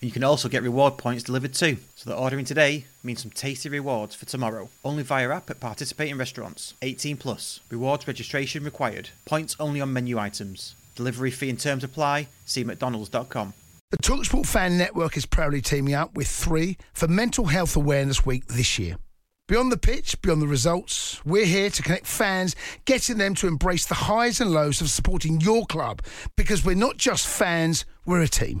And you can also get reward points delivered too. So that ordering today means some tasty rewards for tomorrow. Only via app at participating restaurants. 18 plus. Rewards registration required. Points only on menu items. Delivery fee and terms apply. See mcdonalds.com. The Talksport Fan Network is proudly teaming up with three for Mental Health Awareness Week this year. Beyond the pitch, beyond the results, we're here to connect fans, getting them to embrace the highs and lows of supporting your club because we're not just fans, we're a team.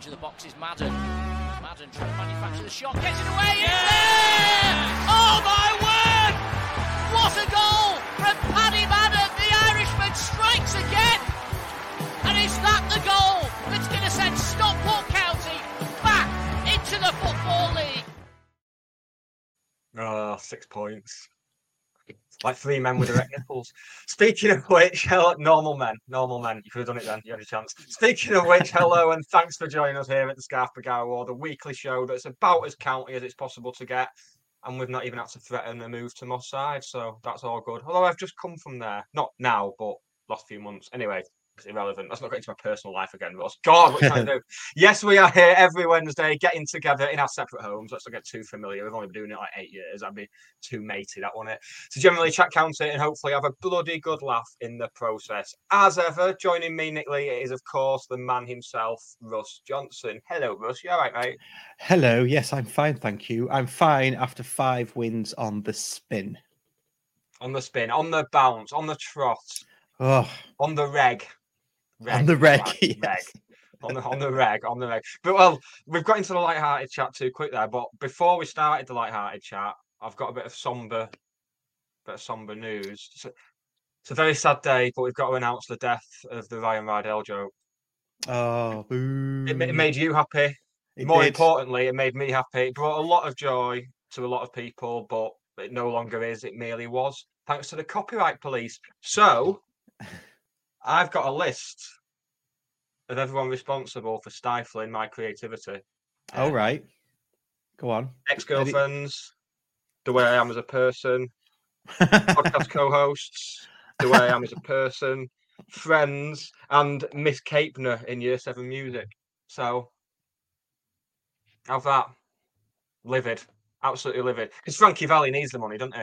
Edge of the box is Madden. Madden trying to manufacture the shot, gets it away, it's there! Oh my word! What a goal from Paddy Madden! The Irishman strikes again! And is that the goal that's going to send Stockport County back into the Football League? Oh, six points. Like three men with erect nipples. Speaking of which, hello, normal men, normal men. You could have done it then. You had a chance. Speaking of which, hello and thanks for joining us here at the Scarf Bergara Wore, a weekly show that's about as county as it's possible to get. And we've not even had to threaten a move to Moss side, so that's all good. Although I've just come from there, not now, but last few months. Anyway, it's irrelevant. Let's not get into my personal life again, Russ. God, what trying to do? Yes, we are here every Wednesday, getting together in our separate homes. Let's not get too familiar. We've only been doing it like eight years. I'd be too matey, that one it. So generally chat county and hopefully have a bloody good laugh in the process. As ever, joining me, Nick Lee, is of course the man himself, Russ Johnson. Hello, Russ. You all right, mate? Hello, yes, I'm fine, thank you. I'm fine after five wins on the spin. On the spin, on the bounce, on the trot, Oh, on the reg. On the reg, right, yes. On the on the reg, on the reg. But well, we've got into the light-hearted chat too quick there. But before we started the light-hearted chat, I've got a bit of somber, bit of somber news. It's a, it's a very sad day, but we've got to announce the death of the Ryan Rydell joke. oh, boo. It, it made you happy. It More did. importantly, it made me happy. It brought a lot of joy to a lot of people, but it no longer is. It merely was, thanks to the copyright police. So, I've got a list of everyone responsible for stifling my creativity. All right. Go on. Ex girlfriends, the way I am as a person, podcast co hosts, the way I am as a person, friends, and Miss Capener in Year 7 music. So, have that. Livid. Absolutely livid. Because Frankie Valli needs the money, doesn't he?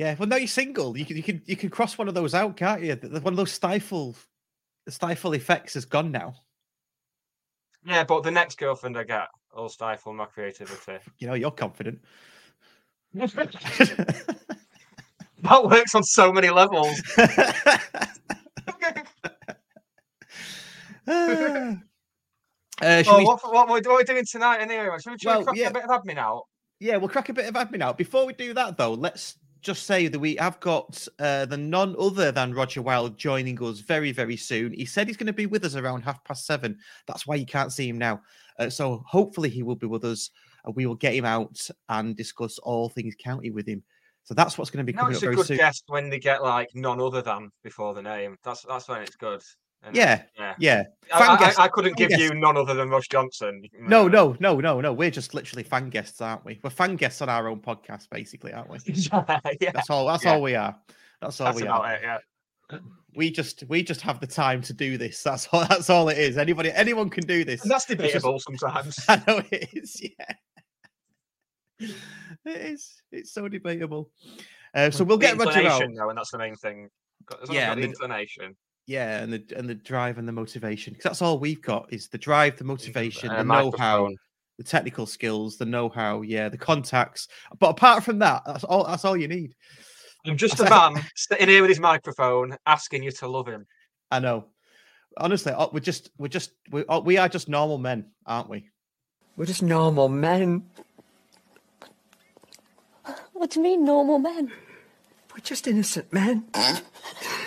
Yeah, well, now you're single. You can you can you can cross one of those out, can't you? One of those stifle, stifle effects is gone now. Yeah, but the next girlfriend I get will stifle my creativity. You know, you're confident. that works on so many levels. uh, Oh, we- what, what, what are we doing tonight anyway? Should we, should we Well, crack yeah. a bit of admin out? Yeah, we'll crack a bit of admin out. Before we do that, though, let's just say that we have got uh, the none other than Rodger Wylde joining us very, very soon. He said he's going to be with us around half past seven. That's why you can't see him now. Uh, so hopefully he will be with us. And we will get him out and discuss all things county with him. So that's what's going to be coming No, it's up a very good soon. guest when they get like none other than before the name. That's that's when it's good. And, Yeah, yeah. yeah. I, Fan I- I, couldn't give guest. you none other than Russ Johnson. No, no, no, no, no. We're just literally fan guests, aren't we? We're fan guests on our own podcast, basically, aren't we? yeah, That's all. That's Yeah. all we are. That's all that's we about are. it. Yeah. we just we just have the time to do this. That's all. That's all it is. Anybody, anyone can do this. And that's It's just- debatable sometimes. I know it is. Yeah, it is. It's so debatable. Uh, so we'll get Rodger out. though, and that's the main thing. Got- as long Yeah, the- inclination. Yeah, and the and the drive and the motivation because that's all we've got is the drive, the motivation, the know-how, the technical skills, the know-how, yeah, the contacts. But apart from that, that's all. That's all you need. I'm just a man sitting here with his microphone, asking you to love him. I know. Honestly, uh, we're just we're just we uh, we are just normal men, aren't we? We're just normal men. What do you mean, normal men? We're just innocent men.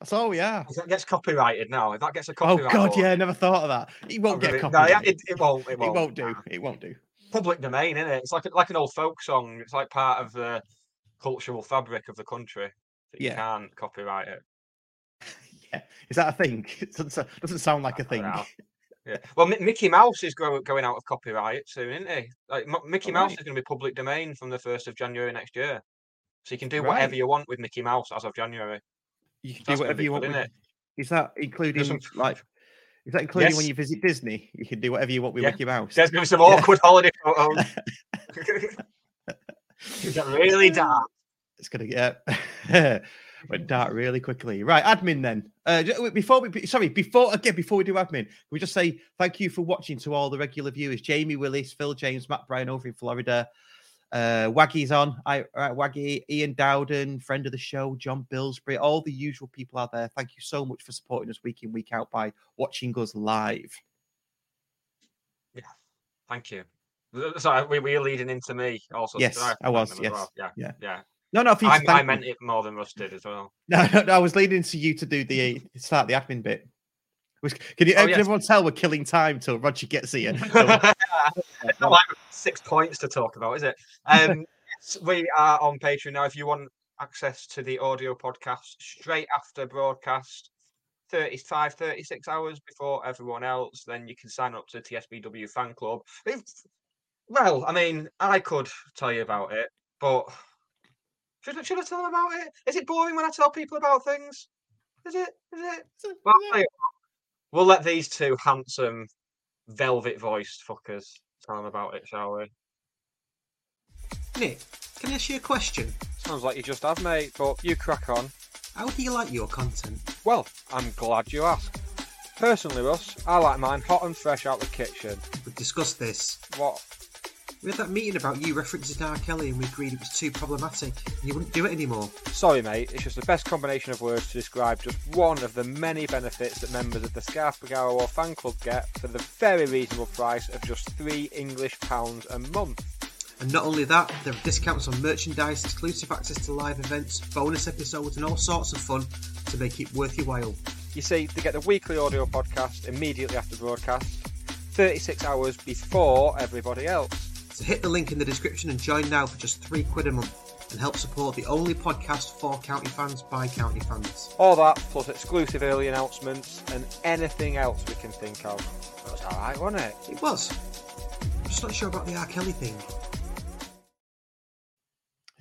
That's all we are. If that gets copyrighted now, if that gets a oh, copyright. Oh God, yeah, I never thought of that. He won't get copyrighted. No, it, it won't. It It won't. won't do. It won't do. Public domain, isn't it? It's like like an old folk song. It's like part of the cultural fabric of the country. That Yeah. You can't copyright it. Yeah, is that a thing? It doesn't, doesn't sound like a thing. Yeah. Well, Mi- Mickey Mouse is go- going out of copyright soon, isn't he? Like M- Mickey Oh, Mouse right. is going to be public domain from the first of January next year. So you can do whatever you want with Mickey Mouse as of January. You can do That's gonna whatever you want. With, it? is that including some- like? Is that including when you visit Disney? You can do whatever you want with Yeah. Mickey Mouse. There's going to be some awkward holiday photos. It's really dark. It's gonna get went dark really quickly. Right, admin then. Uh, before we, sorry, before again, before we do admin, can we just say thank you for watching to all the regular viewers: Jamie Willis, Phil James, Matt Bryan over in Florida, uh, Waggy's on, I, uh, Waggy, Ian Dowden, friend of the show, John Billsbury, all the usual people out there. Thank you so much for supporting us week in week out by watching us live. Yeah, thank you. Uh, Sorry, we we were leading into me also. Yes, to I was, yes, well. Yeah, yeah. yeah. No, no, I, I meant it more than Russ did as well. No, no, no, I was leading to you to do the start the admin bit. Can you? Oh, can yes. everyone tell we're killing time till Rodger gets here? So- it's not like six points to talk about, is it? Um, we are on Patreon now. If you want access to the audio podcast straight after broadcast, 35, 36 hours before everyone else, then you can sign up to the TSBW fan club. If- well, I mean, I could tell you about it, but should, I- should I tell them about it? Is it boring when I tell people about things? Is it? Is it? Well, I'll tell you what, we'll let these two handsome, velvet voiced fuckers tell them about it, shall we? Nick, can I ask you a question? Sounds like you just have, mate, but you crack on. How do you like your content? Well, I'm glad you asked. Personally, Russ, I like mine hot and fresh out the kitchen. We've discussed this. What? We had that meeting about you referencing R. Kelly and we agreed it was too problematic. You wouldn't do it anymore. Sorry, mate, it's just the best combination of words to describe just one of the many benefits that members of the Scarf Bergara Wore fan club get for the very reasonable price of just three English pounds a month. And not only that, there are discounts on merchandise, exclusive access to live events, bonus episodes, and all sorts of fun to make it worth your while. You see, they get the weekly audio podcast immediately after broadcast, 36 hours before everybody else. So hit the link in the description and join now for just three quid a month and help support the only podcast for county fans by county fans. All that plus exclusive early announcements and anything else we can think of. That was alright, wasn't it? It was. I'm just not sure about the R. Kelly thing.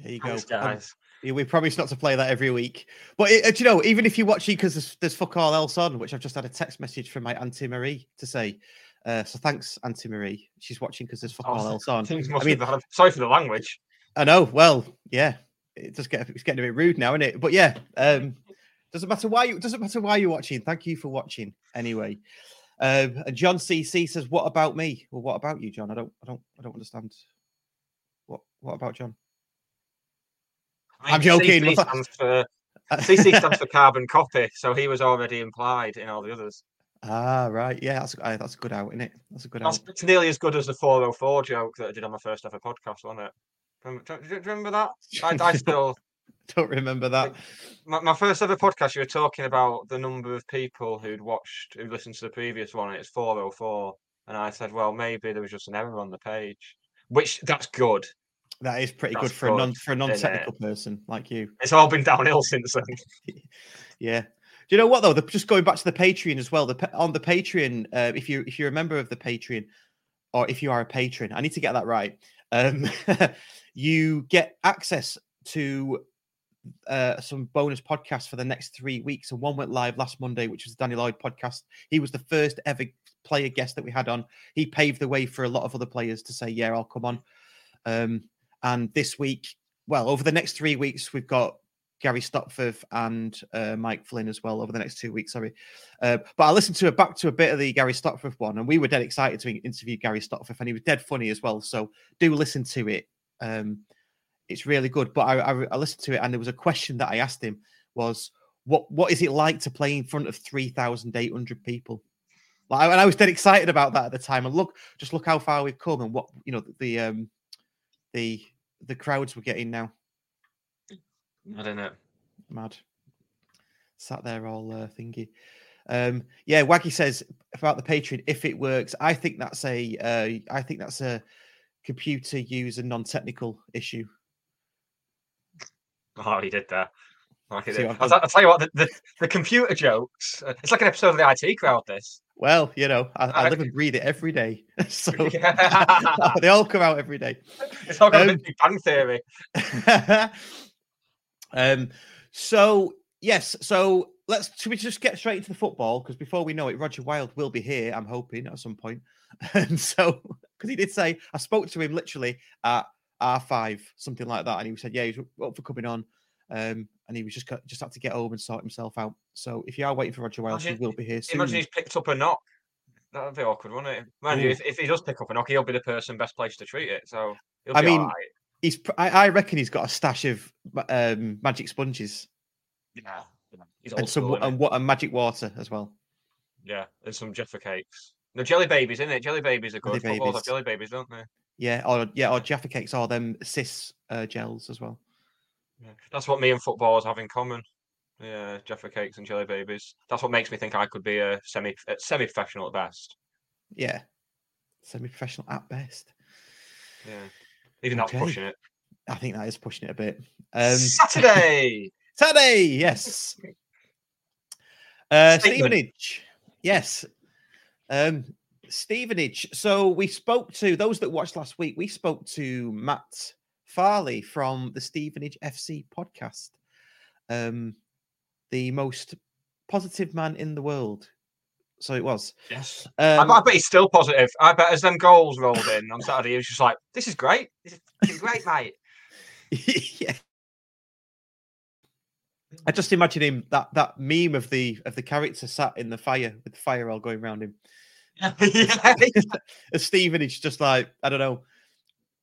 there you go. Thanks, Um, guys. yeah, we promise not to play that every week. But it, uh, you know, even if you're watching because there's, there's fuck all else on, which I've just had a text message from my Auntie Marie to say. Uh, so thanks, Auntie Marie. She's watching because there's fuck all Oh, else on. Things I mean, be. Sorry for the language. I know. Well, yeah, it does get it's getting a bit rude now, isn't it? But yeah, um, doesn't matter why you doesn't matter why you're watching. Thank you for watching anyway. Um, and John CC says, "What about me? Well, what about you, John? I don't, I don't, I don't understand. What, what about John? I I'm mean, joking. CC stands for CC stands for carbon copy, so he was already implied in all the others. Ah, right. Yeah, that's uh, that's a good out, isn't it? That's a good That's out. it's nearly as good as the 404 joke that I did on my first ever podcast, wasn't it? Remember, do, do you remember that? I, I still, Don't remember that. my, my first ever podcast, you were talking about the number of people who'd watched, who listened to the previous one, and it's 404. And I said, well, maybe there was just an error on the page, which that's good. That is pretty good for a non for a non technical person like you. It's all been downhill since then. Yeah. You know what though? The, just going back to the Patreon as well. The on the Patreon, uh, if you if you're a member of the Patreon, or if you are a patron, I need to get that right. Um, you get access to uh, some bonus podcasts for the next three weeks. And one went live last Monday, which was the Danny Lloyd podcast. He was the first ever player guest that we had on. He paved the way for a lot of other players to say, "Yeah, I'll come on." Um, and this week, well, over the next three weeks, we've got Gary Stopforth and uh, Mike Flynn as well over the next two weeks. Sorry, uh, but I listened to a back to a bit of the Gary Stopforth one, and we were dead excited to interview Gary Stopforth, and he was dead funny as well. So do listen to it. Um, it's really good. But I, I, I listened to it, and there was a question that I asked him was, "What what is it like to play in front of three thousand eight hundred people?" Like, and I was dead excited about that at the time. And look, just look how far we've come, and what you know the um the the crowds we're getting now. I don't know. Mad. Sat there all uh, thingy. Um, yeah, Waggy says about the Patreon. If it works, I think that's a. Uh, I think that's a computer user non-technical issue. Oh, he did that. Like it See did. what I'm I'll, I'll tell you what, the, the, the computer jokes. uh, It's like an episode of the IT crowd. This. Well, you know, I, I live and breathe it every day, so Yeah. they all come out every day. It's all got Um, Big Bang Theory. Um, so yes, so let's should we just get straight into the football because before we know it, Rodger Wylde will be here. I'm hoping at some point, and so because he did say I spoke to him literally at R five something like that, and he said yeah he's up for coming on, um, and he was just just had to get home and sort himself out. So if you are waiting for Rodger Wylde, he will be here soon. Imagine he's picked up a knock. That would be awkward, wouldn't it? Man, if, if he does pick up a knock, he'll be the person best placed to treat it. So he'll I mean, all right. He's I, I reckon he's got a stash of um, magic sponges Yeah. and some school, wa- isn't he? and what and magic water as well. Yeah, and some Jaffa cakes. No, jelly babies, isn't it? Jelly babies are Jelly good. Have babies. jelly babies, don't they? Yeah, or yeah, or Jaffa cakes or them cis uh, gels as well. Yeah. That's what me and footballers have in common. Yeah, Jaffa cakes and jelly babies. That's what makes me think I could be a semi semi professional at best. Yeah, semi-professional at best. Yeah, even that's Okay. pushing it. I think that is pushing it a bit. Um, Saturday. Saturday, yes. Uh, Statement. Stevenage, yes. Um, Stevenage. So we spoke to those that watched last week. We spoke to Matt Farley from the Stevenage FC podcast. Um, the most positive man in the world. So it was. Yes. I, Um, I bet he's still positive. I bet as them goals rolled in on Saturday, he was just like, "This is great. This is great, mate." yeah. I just imagine him that that meme of the of the character sat in the fire with the fire all going around him. yeah. As Stephen is just like I don't know,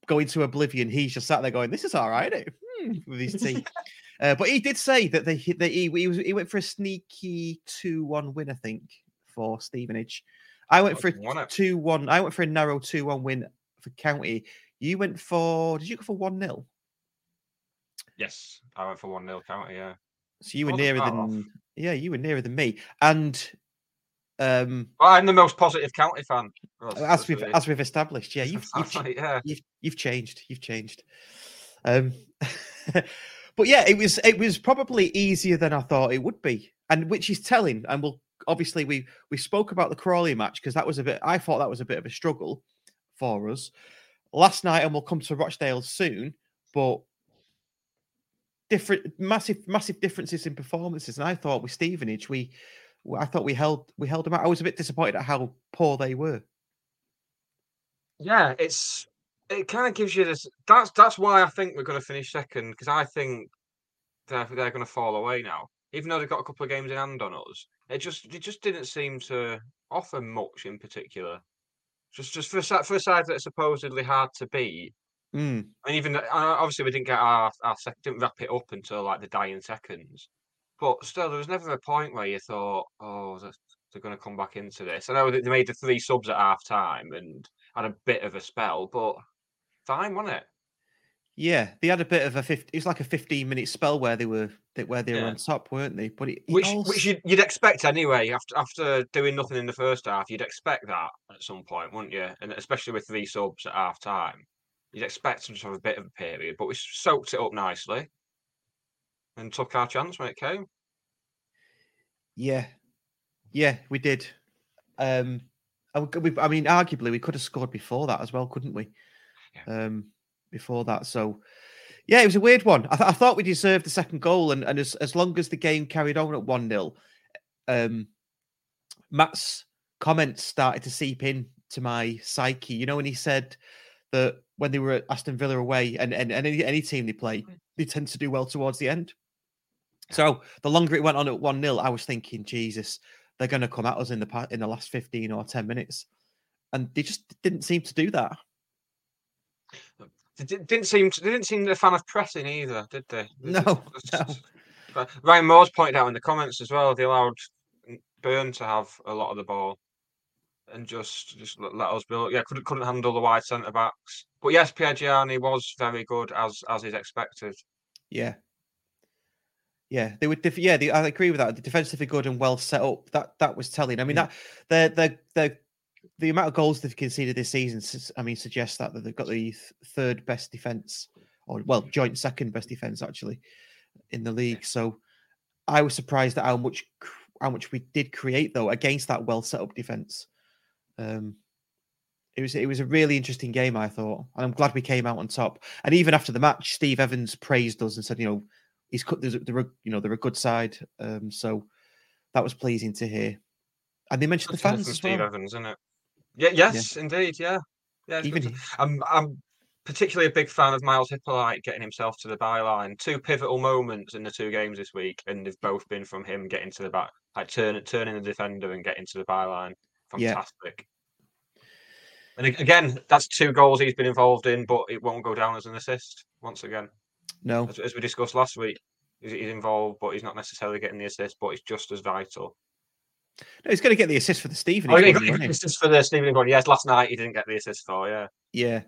going to oblivion. He's just sat there going, "This is all right," eh?" Hmm, with his tea. uh, but he did say that they that he he, was, he went for a sneaky two one win, I think, for Stevenage. I went for a two one. I went for a narrow two one win for County. You went for? Did you go for one 0 Yes, I went for one 0 county. Yeah. So you were nearer far off. than yeah, you were nearer than me. And um Well, I'm the most positive county fan. That's- as that's we've really- as we've established, yeah, you've you've, right, yeah. you've you've changed. You've changed. Um but yeah, it was it was probably easier than I thought it would be. And which is telling. And we'll obviously we we spoke about the Crawley match because that was a bit I thought that was a bit of a struggle for us last night, and we'll come to Rochdale soon, but different massive massive differences in performances and i thought with stevenage we i thought we held we held them out i was a bit disappointed at how poor they were Yeah, it's it kind of gives you this. That's that's why I think we're going to finish second because I think they're they're going to fall away now. Even though they've got a couple of games in hand on us, it just it just didn't seem to offer much in particular. Just just for a for a side that's supposedly hard to beat, Mm, and even obviously we didn't get our our sec- didn't wrap it up until like the dying seconds. But still, there was never a point where you thought, "Oh, they're, going to come back into this." I know that they made the three subs at half time and had a bit of a spell, but fine, wasn't it? Yeah they had a bit of a 50 it was like a 15 minute spell where they were where they were on top weren't they but it, it Which all which you'd, you'd expect anyway. After after doing nothing in the first half, you'd expect that at some point, wouldn't you? And especially with three subs at half time, you'd expect them to have a bit of a period. But we soaked it up nicely and took our chance when it came. yeah yeah we did um I, we, I mean arguably we could have scored before that as well couldn't we um before that so yeah it was a weird one. I, th- I thought we deserved the second goal and, and as, as long as the game carried on at 1-0 um matt's comments started to seep in to my psyche. You know when he said that when they were at aston villa away and, and, and any, any team they play they tend to do well towards the end. So the longer it went on at one 0 I was thinking, Jesus, they're going to come at us in the pa- in the last fifteen or ten minutes, and they just didn't seem to do that. They didn't seem to, they didn't seem a fan of pressing either, did they? No, no. But Ryan Moore's pointed out in the comments as well. They allowed Byrne to have a lot of the ball, and just just let, us build. Yeah, couldn't couldn't handle the wide centre backs. But yes, Pierre Gianni was very good as as is expected. Yeah. Yeah, they would. Def- yeah, they, I agree with that. The defensively good and well set up. That that was telling. I mean, mm. that the the the the amount of goals they've conceded this season. I mean, suggests that, that they've got the third best defense, or well, joint second best defense actually in the league. So I was surprised at how much how much we did create though against that well set up defense. Um, it was it was a really interesting game, I thought, and I'm glad we came out on top. And even after the match, Steve Evans praised us and said, you know, he's cut. They're, they're a, you know they're a good side. Um, so that was pleasing to hear. And they mentioned the Good to hear fans as Steve well. Evans, isn't it? Yeah. Yes, indeed. Yeah. Yeah. Even he- I'm I'm particularly a big fan of Myles Hippolyte getting himself to the byline. Two pivotal moments in the two games this week, and they've both been from him getting to the back, like turn, turning the defender and getting to the byline. Yeah. Fantastic. And again, that's two goals he's been involved in, but it won't go down as an assist once again. No, As, as we discussed last week, he's, he's involved, but he's not necessarily getting the assist, but it's just as vital. No he's going to get the assist for the Stephen. Oh, he got the assist for the Stephen Gordon. Yes, last night he didn't get the assist for, yeah. Yeah,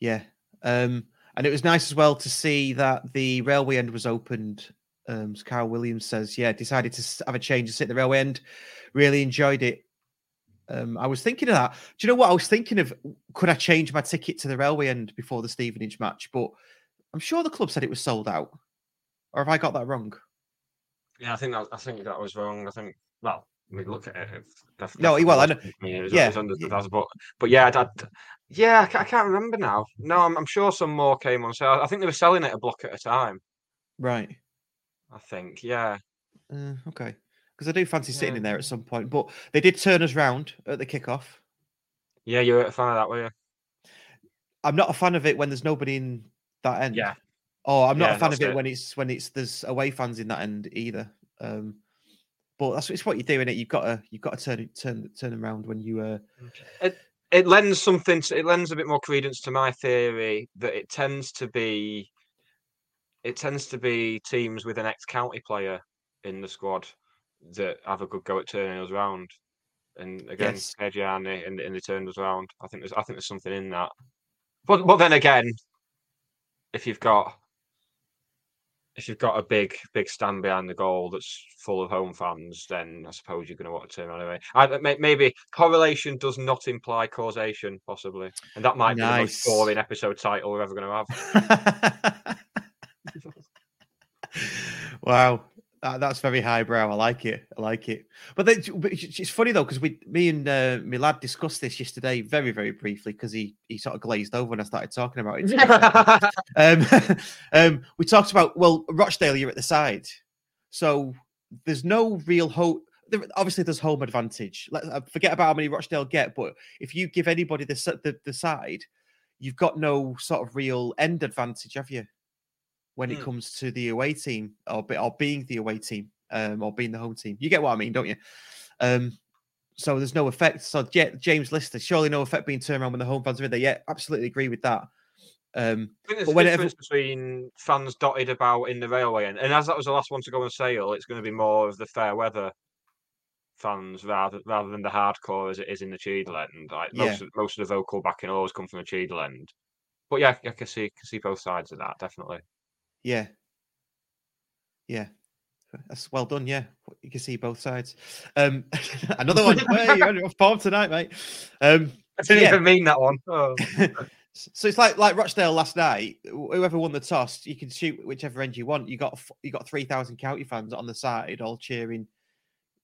yeah. Um, and it was nice as well to see that the railway end was opened. Um, as Carl Williams says, yeah, decided to have a change and sit at the railway end. Really enjoyed it. Um, I was thinking of that. Do you know what I was thinking of? Could I change my ticket to the railway end before the Stevenage match? But I'm sure the club said it was sold out. Or have I got that wrong? Yeah, I think that I think that was wrong. I think well, we look at it. it's def- No, definitely well, I know- was, yeah, under the thousand, but but yeah, I'd, I'd- yeah, I ca- I can't remember now. No, I'm, I'm sure some more came on sale. I think they were selling it a block at a time. Right. I think, yeah. Uh, okay. Because I do fancy sitting Yeah. in there at some point. But they did turn us round at the kickoff. Yeah, you were a fan of that, were you? I'm not a fan of it when there's nobody in that end. Yeah. Oh, I'm not Yeah, a fan of it, it. when it's when it's there's away fans in that end either. Um, but that's it's what you're doing. It you've got to you've got to turn turn turn them around when you uh It it lends something. To, it lends a bit more credence to my theory that it tends to be. It tends to be teams with an ex-county player in the squad that have a good go at turning us round. And again, Yes. And, and they turned us round. I think there's I think there's something in that. But but then again, if you've got if you've got a big big stand behind the goal that's full of home fans, then I suppose you're going to want to turn anyway. I, maybe correlation does not imply causation, possibly, and that might be the most boring episode title we're ever going to have. wow. That, that's very highbrow. I like it. I like it. But, then, but it's it's funny though because we, me and uh, my lad discussed this yesterday very, very briefly because he he sort of glazed over when I started talking about it. um, um, we talked about well, Rochdale, you're at the side, so there's no real hope. There, obviously, there's home advantage. Let, uh, forget about how many Rochdale get, but if you give anybody the, the the side, you've got no sort of real end advantage, have you? When it Hmm. comes to the away team or be, or being the away team um, or being the home team, you get what I mean, don't you? Um, so there's no effect. So Ja- James Lister, surely no effect being turned around when the home fans are in there. Yeah, absolutely agree with that. Um, I think there's But a difference between fans dotted about in the railway end, and as that was the last one to go on sale, it's going to be more of the fair weather fans rather rather than the hardcore as it is in the Cheadle end. Like Yeah. most of, most of the vocal backing always come from the Cheadle end. But yeah, I can see can see both sides of that definitely. Yeah. Yeah. That's well done. Yeah. You can see both sides. Um, another one. hey, you're on form tonight, mate. Um, I didn't yeah. even mean that one. Oh. so it's like like Rochdale last night. Whoever won the toss, you can shoot whichever end you want. You got you got three thousand county fans on the side, all cheering.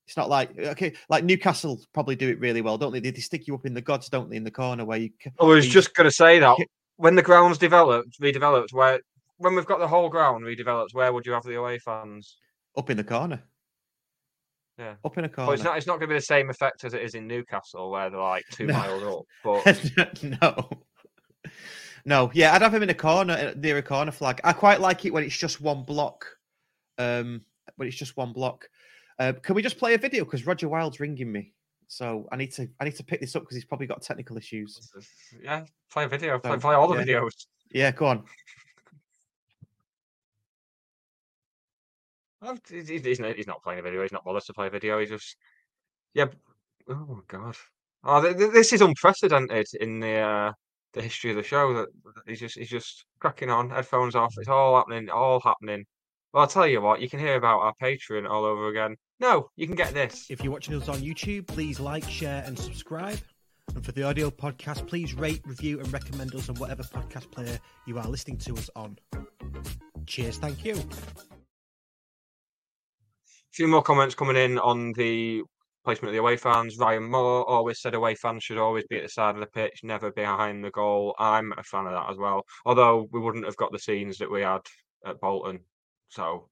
It's not like okay, like Newcastle probably do it really well, don't they? They, they stick you up in the gods, don't they, in the corner where you. I was you- just going to say that when the ground's developed, redeveloped, where when we've got the whole ground redeveloped, where would you have the away fans? up in the corner, Yeah. up in a But corner. it's not. It's not going to be the same effect as it is in Newcastle, where they're like two No. miles up. But no. No, yeah, I'd have him in a corner uh, near a corner flag. I quite like it when it's just one block um, but it's just one block. Uh, can we just play a video? Because Rodger Wylde's ringing me, so I need to I need to pick this up because he's probably got technical issues. Yeah, play a video. Play, play all the yeah. videos. Yeah, go on. He's, not, he's not playing a video. He's not bothered to play a video. He's just, yeah. Oh my god. Oh, th- th- this is unprecedented in the uh, the history of the show. That he's just he's just cracking on, headphones off. It's all happening, all happening. Well, I'll tell you what. You can hear about our Patreon all over again. No, you can get this. If you're watching us on YouTube, please like, share, and subscribe. And for the audio podcast, please rate, review, and recommend us on whatever podcast player you are listening to us on. Cheers, thank you. Few more comments coming in on the placement of the away fans. Ryan Moore always said away fans should always be at the side of the pitch, never behind the goal. I'm a fan of that as well. Although we wouldn't have got the scenes that we had at Bolton. So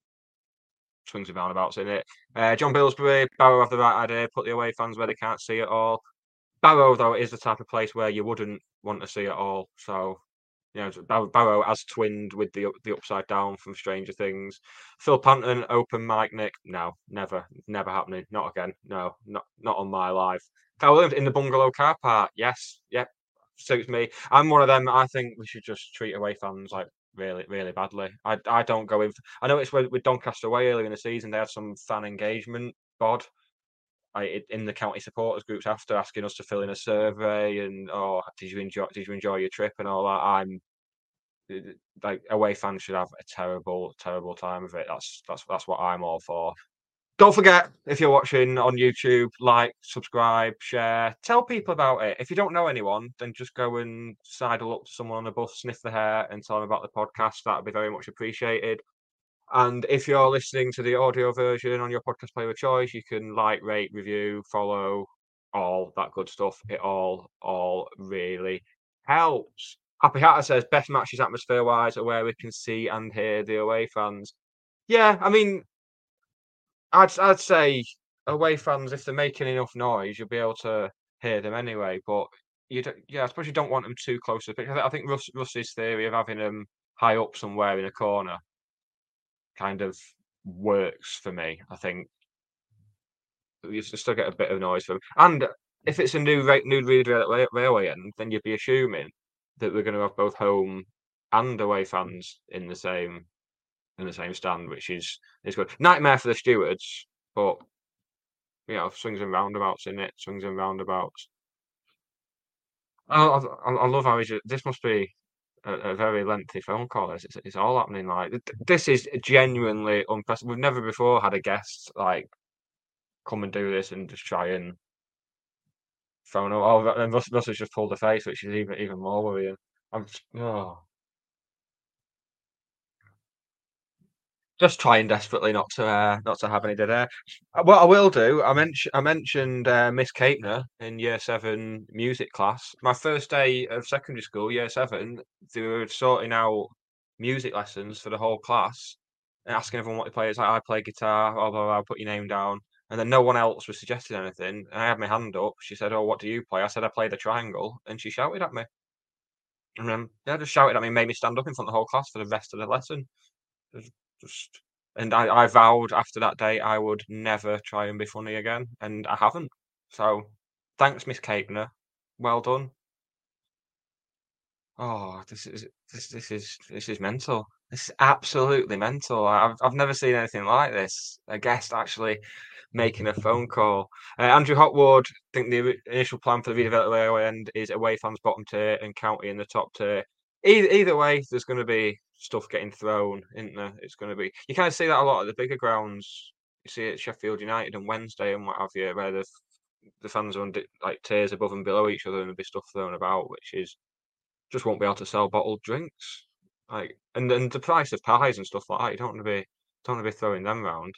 swings and roundabouts in it. Uh, John Billsbury, Barrow have the right idea, put the away fans where they can't see it all. Barrow, though, is the type of place where you wouldn't want to see it all. So you know, Bar- Barrow has twinned with the the upside down from Stranger Things. Phil Panton, open mic Nick. No, never, never happening. Not again. No, not not on my life. Carl Williams in the bungalow car park. Yes, yep, suits me. I'm one of them. I think we should just treat away fans like really, really badly. I I don't go in. I know it's with, with Doncaster away earlier in the season. They had some fan engagement bod. I, in the county supporters groups after asking us to fill in a survey and oh did you enjoy did you enjoy your trip? and all that I'm like away fans should have a terrible terrible time of it. That's that's that's what I'm all for. Don't forget if you're watching on YouTube like subscribe share tell people about it. If you don't know anyone then just go and sidle up to someone on the bus sniff the hair and tell them about the podcast. That would be very much appreciated and if you're listening to the audio version on your podcast player of choice, you can like, rate, review, follow, all that good stuff. It all, all really helps. Happy Hatter says best matches atmosphere wise are where we can see and hear the away fans. Yeah, I mean, I'd I'd say away fans if they're making enough noise, you'll be able to hear them anyway. But you don't, yeah, I suppose you don't want them too close to the pitch. I think Russ, Russ's theory of having them high up somewhere in a corner kind of works for me. I think you still get a bit of noise from, and if it's a new new railway, railway end, then you'd be assuming that we're going to have both home and away fans in the same in the same stand, which is is good. Nightmare for the stewards, but you know, swings and roundabouts in it, swings and roundabouts. I, I, I I love how he's, this must be a, a very lengthy phone call. It's, it's, all happening like this is genuinely unprecedented. We've never before had a guest like come and do this and just try and phone. Oh, and Russ, Russ has just pulled a face, which is even even more worrying. I'm oh. Just trying desperately not to uh, not to have any dead air. Uh, What I will do, I mentioned I mentioned uh, Miss Capener in Year Seven music class. My first day of secondary school, Year Seven, they were sorting out music lessons for the whole class and asking everyone what they play. It's like I play guitar, blah blah blah. Put your name down, and then no one else was suggesting anything. And I had my hand up. She said, "Oh, what do you play?" I said, "I play the triangle," and she shouted at me. And then yeah, just shouted at me, made me stand up in front of the whole class for the rest of the lesson. Just, and I, I vowed after that day I would never try and be funny again, and I haven't. So thanks, Miss Capener. Well done. Oh, this is this this is this is mental. This is absolutely mental. I've I've never seen anything like this. A guest actually making a phone call. Uh, Andrew Hotwood, I think the initial plan for the railway end is away fans bottom tier and county in the top tier. Either either way, there's going to be stuff getting thrown, isn't there? It's going to be. You kind of see that a lot at the bigger grounds. You see it at Sheffield United on Wednesday and what have you, where the the fans are on like tiers above and below each other, and there'll be stuff thrown about, which is just won't be able to sell bottled drinks. Like and and the price of pies and stuff like that, you don't want to be don't want to be throwing them round.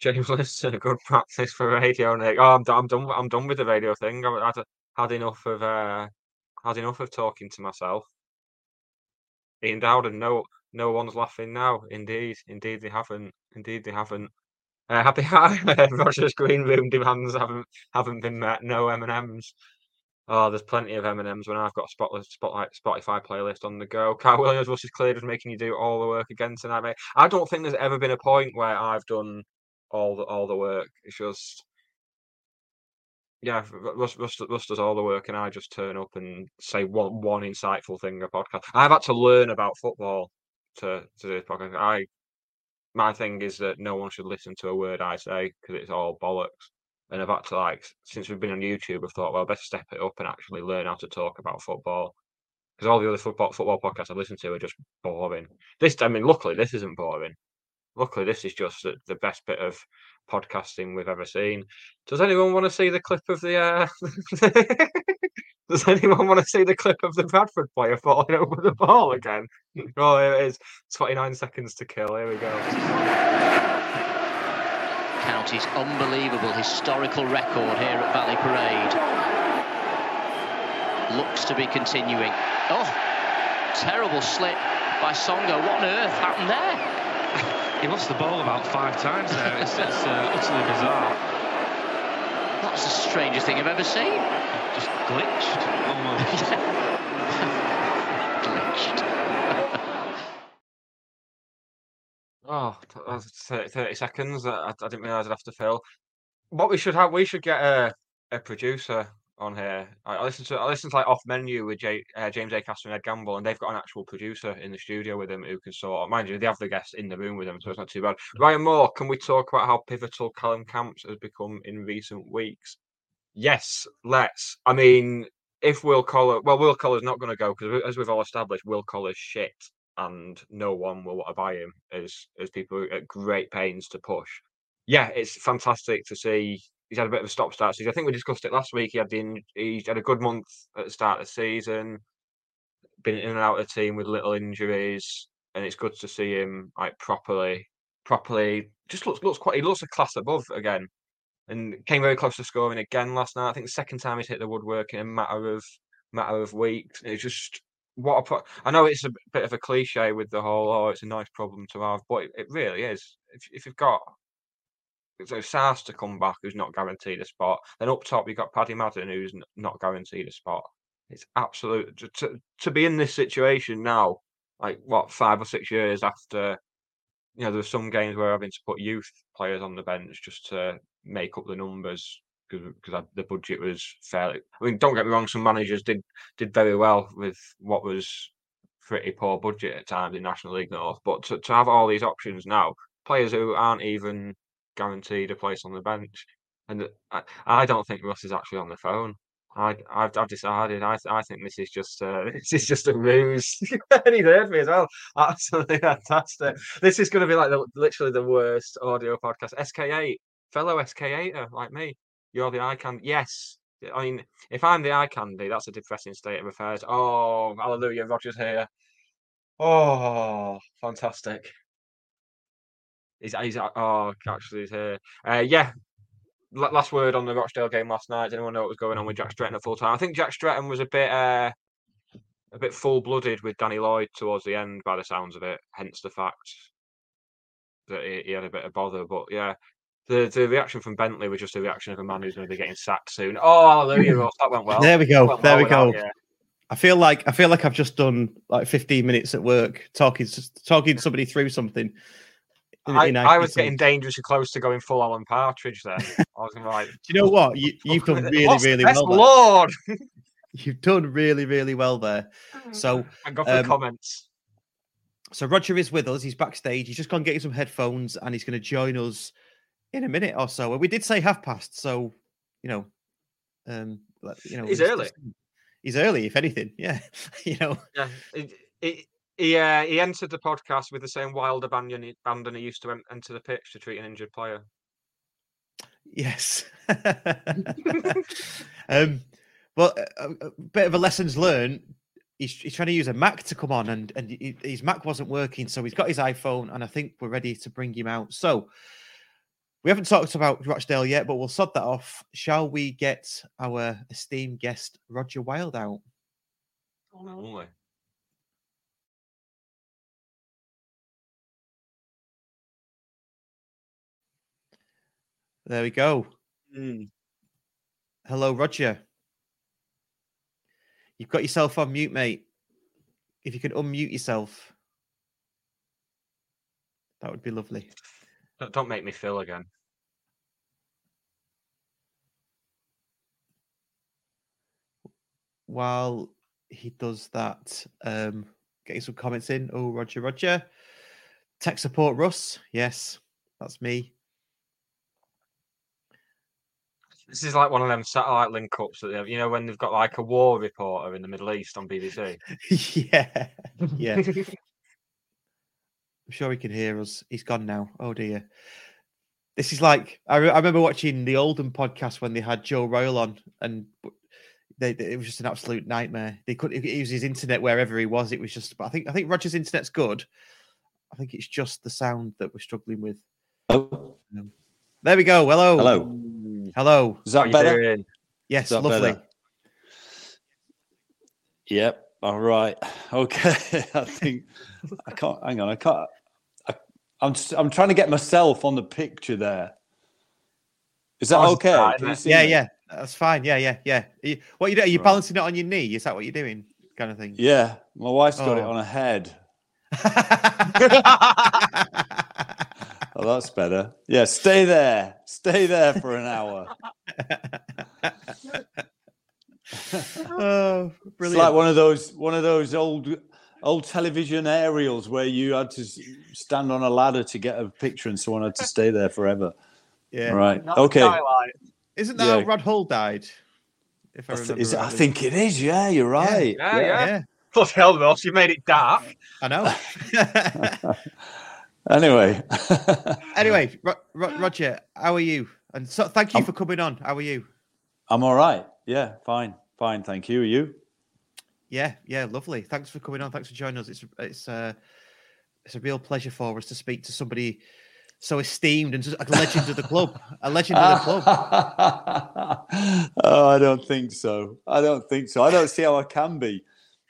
James Liston, a good practice for radio, Nick. Oh, I'm done. I'm done. with- I'm done with the radio thing. I've had, had enough of uh, had enough of talking to myself. Ian Dowden, no, no one's laughing now. Indeed, indeed they haven't. Indeed they haven't. Uh, happy Rodger's green room demands haven't haven't been met. No M and M's. Oh, there's plenty of M and M's when I've got a spotlight, spotlight, Spotify playlist on the go. Carl Williams versus Clear is making you do all the work again tonight, mate. I don't think there's ever been a point where I've done all the all the work. It's just yeah, Russ, Russ, Russ does all the work, and I just turn up and say one one insightful thing a podcast. I've had to learn about football to to do this podcast. I my thing is that no one should listen to a word I say because it's all bollocks. And I've had to like since we've been on YouTube, I've thought, well, I better step it up and actually learn how to talk about football. Because all the other football football podcasts I listen to are just boring. This, I mean, luckily this isn't boring. Luckily, this is just the, best bit of podcasting we've ever seen. Does anyone want to see the clip of the? Uh... Does anyone want to see the clip of the Bradford player falling over the ball again? Oh, here it is. 29 seconds to kill. Here we go. County's unbelievable historical record here at Valley Parade. Looks to be continuing. Oh, terrible slip by Songo. What on earth happened there? He lost the ball about five times there. It's, it's uh, utterly bizarre. That's the strangest thing I've ever seen. Just glitched almost. Oh, 30, 30 seconds. I, I didn't realise I'd have to fill. What we should have, we should get a, a producer on here. I, I listen to I listen to like off menu with J, uh, James Acaster and Ed Gamble, and they've got an actual producer in the studio with them who can sort. Of, mind you, they have the guests in the room with them, so it's not too bad. Ryan Moore, can we talk about how pivotal Callum Camps has become in recent weeks? Yes, let's. I mean, if Will Collar, well, Will Collar's not going to go because as we've all established, Will Collar's shit and no one will want to buy him as as people at great pains to push. Yeah, it's fantastic to see. He's had a bit of a stop start season. I think we discussed it last week. He had the, he had a good month at the start of the season, been in and out of the team with little injuries, and it's good to see him like properly, properly. Just looks looks quite. He looks a class above again, and came very close to scoring again last night. I think the second time he's hit the woodwork in a matter of matter of weeks. It's just what a pro- I know it's a bit of a cliche with the whole oh it's a nice problem to have, but it, it really is. If if you've got so Sars to come back who's not guaranteed a spot, then up top you've got Paddy Madden who's not guaranteed a spot. It's absolute to, to be in this situation now, like what five or six years after. You know, there's some games where I've to put youth players on the bench just to make up the numbers because the budget was fairly. I mean, don't get me wrong, some managers did did very well with what was pretty poor budget at times in National League North. But to, to have all these options now, players who aren't even guaranteed a place on the bench, and I, I don't think Russ is actually on the phone. I, I've, I've decided. I, I think this is just uh, this is just a ruse. and he's heard me as well. Absolutely fantastic. This is going to be like the, literally the worst audio podcast. SK8, fellow SK8er like me. You're the candy. Yes. I mean, if I'm the eye candy, that's a depressing state of affairs. Oh, hallelujah, Rodger's here. Oh, fantastic. He's, he's oh, actually, he's here. Uh, yeah. Last word on the Rochdale game last night. Did anyone know what was going on with Jack Stretton at full time? I think Jack Stretton was a bit, uh, a bit full blooded with Danny Lloyd towards the end, by the sounds of it. Hence the fact that he, he had a bit of bother. But yeah, the the reaction from Bentley was just a reaction of a man who's going to be getting sacked soon. Oh, there you go. That went well. There we go. There well we go. That, yeah. I feel like I feel like I've just done like 15 minutes at work talking talking somebody through something. In, I, in I was getting dangerously close to going full Alan Partridge there. I was like, Do you know what? You, you've done really, really well. there. Lord. You've done really, really well there. So I got for um, comments. So Rodger is with us. He's backstage. He's just gone getting some headphones, and he's going to join us in a minute or so. And we did say half past, so you know, um, you know, He's early. just- He's early, if anything. Yeah, you know. Yeah, it, it, he uh, he entered the podcast with the same wild abandon he, abandon he used to enter the pitch to treat an injured player. Yes. um, well, a, a bit of a lessons learned. He's, he's trying to use a Mac to come on, and and he, his Mac wasn't working, so he's got his iPhone, and I think we're ready to bring him out. So we haven't talked about Rochdale yet, but we'll sod that off. Shall we get our esteemed guest Rodger Wylde out? Only. There we go. Hmm. Hello, Rodger. You've got yourself on mute, mate. If you could unmute yourself, that would be lovely. Don't, don't make me feel again. While he does that, um, getting some comments in. Oh, Rodger, Rodger. Tech support, Russ. Yes, that's me. This is like one of them satellite link ups that they have, you know when they've got like a war reporter in the Middle East on BBC. yeah, yeah. I'm sure he can hear us. He's gone now. Oh dear. This is like I, re- I remember watching the Oldham podcast when they had Joe Royle on, and they, they- it was just an absolute nightmare. They couldn't use his internet wherever he was. It was just. But I think I think Rodger's internet's good. I think it's just the sound that we're struggling with. Oh, Um, there we go. Hello. hello. Hello. Is that better? doing? Yes, that lovely. better? Yep. All right. Okay. I think I can't. Hang on. I can't. I, I'm. s- I'm trying to get myself on the picture there. Is that Oh, okay? right, Can you isn't see Yeah, me? yeah, that's fine. Yeah, yeah, yeah. Are you- what are you doing? Are you Right. balancing it on your knee? Is that what you're doing? Kind of thing. Yeah. My wife's got it Oh. on her head. Oh, that's better. Yeah. Stay there. Stay there for an hour. oh, It's like one of those one of those old old television aerials where you had to stand on a ladder to get a picture and someone had to stay there forever. yeah. Right. Not Okay. skylight. Isn't that Yeah. how Rod Hull died? If I I, th- remember is I think it is. Yeah, you're right. Yeah, yeah. Yeah, Plus, hell, Russ, you made it dark. I know. Anyway, anyway, Ro- Ro- Rodger, how are you? And so, thank you for coming on. How are you? I'm all right. Yeah, fine, fine. Thank you. Are you? Yeah, yeah, lovely. Thanks for coming on. Thanks for joining us. It's it's uh, it's a real pleasure for us to speak to somebody so esteemed and just a legend of the club, a legend of the club. oh, I don't think so. I don't think so. I don't see how I can be.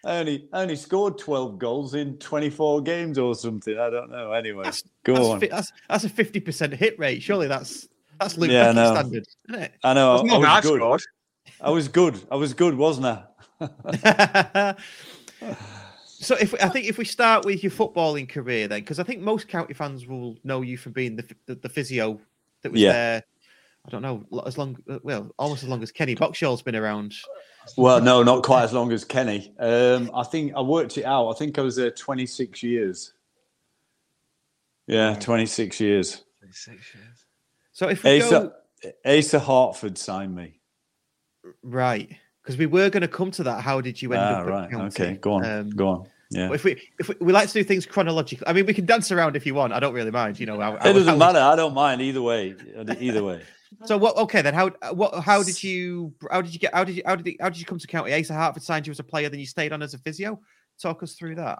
I only I only scored 12 goals in 24 games or something. I don't know. Anyway, go that's, on. fi- that's that's a fifty percent hit rate. Surely that's that's Luke Yeah, I Becky know. standard, isn't it? I know. I, I I was good. scored. I was good. I was good, wasn't I? so if I think if we start with your footballing career, then because I think most county fans will know you from being the the, the physio that was Yeah. there. I don't know as long, uh, well, almost as long as Kenny Boxshaw's been around. Well, no, not quite as long as Kenny. Um, I think I worked it out. I think I was there 26 years. Yeah, 26 years. 26 years. So if we go Asa, Asa Hartford signed me. right, because we were going to come to that. How did you end Ah, up? at right. county? Okay, go on. Um, go on. Yeah. If we if we, we like to do things chronologically, I mean, we can dance around if you want. I don't really mind. You know, how, It how- doesn't how- matter. I don't mind either way. Either way. So what? Okay, then how? What? How did you? How did you get? How did you? How did you, How did you come to County? Asa Hartford signed you as a player, then you stayed on as a physio. Talk us through that.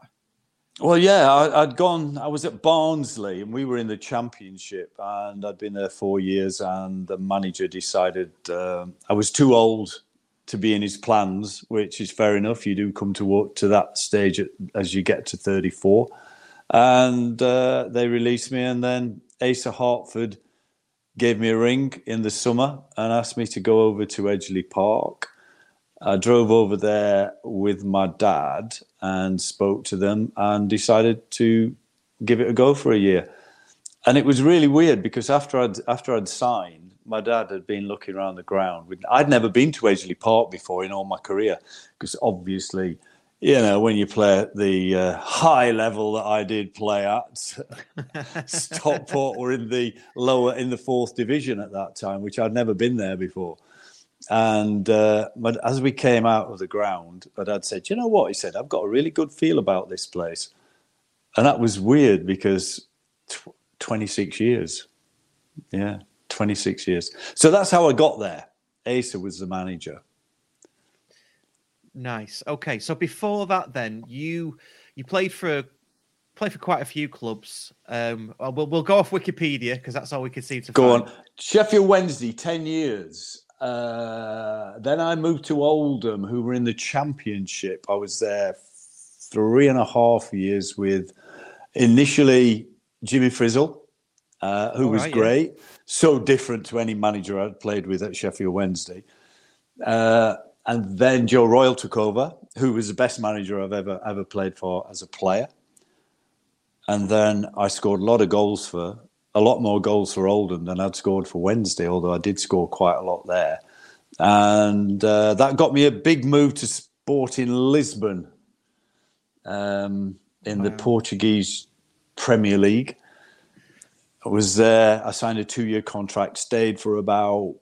Well, yeah, I, I'd gone. I was at Barnsley, and we were in the championship, and I'd been there four years. And the manager decided um, I was too old to be in his plans, which is fair enough. You do come to work to that stage at, as you get to thirty-four, and uh, they released me. And then Asa Hartford gave me a ring in the summer and asked me to go over to Edgeley Park. I drove over there with my dad and spoke to them and decided to give it a go for a year. And it was really weird because after I'd after I'd signed, my dad had been looking around the ground. I'd never been to Edgeley Park before in all my career because obviously, you know, when you play at the uh, high level that I did play at, Stockport were in the lower in the fourth division at that time, which I'd never been there before. And uh, but as we came out of the ground, my dad said, "You know what?" He said, "I've got a really good feel about this place," and that was weird because tw- 26 years, yeah, 26 years. So that's how I got there. Asa was the manager. Nice. Okay, so before that, then you you played for played for quite a few clubs. Um, we'll we'll go off Wikipedia because that's all we can see to Go find. on. Sheffield Wednesday, 10 years. Uh, then I moved to Oldham, who were in the championship. I was there three and a half years with initially Jimmy Frizzell, uh, who All was right, yeah. great. So different to any manager I'd played with at Sheffield Wednesday. Uh, and then Joe Royle took over, who was the best manager I've ever ever played for as a player. And then I scored a lot of goals for a lot more goals for Oldham than I'd scored for Wednesday, although I did score quite a lot there. And uh, that got me a big move to Sporting Lisbon um, in the Portuguese Premier League. I was there. I signed a two-year contract. Stayed for about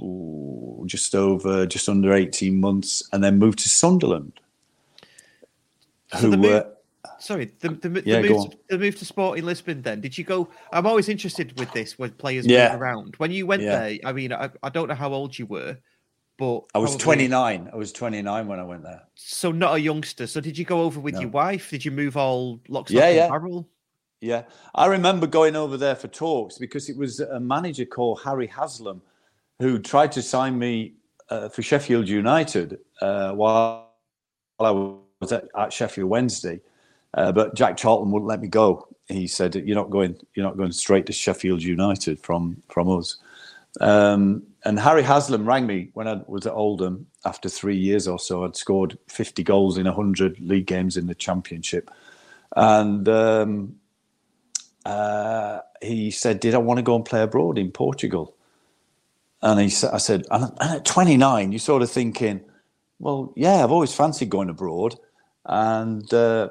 ooh, just over, just under eighteen months, and then moved to Sunderland. So who the were move, sorry, the, the, the, Yeah, go move, to, the move to Sporting Lisbon. Then did you go? I'm always interested with this when players Yeah. move around. When you went Yeah. there, I mean, I, I don't know how old you were, but I was probably- twenty nine. I was twenty nine when I went there. So not a youngster. So did you go over with No. your wife? Did you move all locks Yeah, yeah. barrel? Yeah, I remember going over there for talks because it was a manager called Harry Haslam who tried to sign me uh, for Sheffield United uh, while I was at, at Sheffield Wednesday, uh, but Jack Charlton wouldn't let me go. He said, "You're not going. You're not going straight to Sheffield United from from us." Um, and Harry Haslam rang me when I was at Oldham after three years or so. I'd scored 50 goals in 100 league games in the Championship, and um, uh, he said, "Did I want to go and play abroad in Portugal?" And he "I said, and and at 29, you're sort of thinking, well, yeah, I've always fancied going abroad." And uh,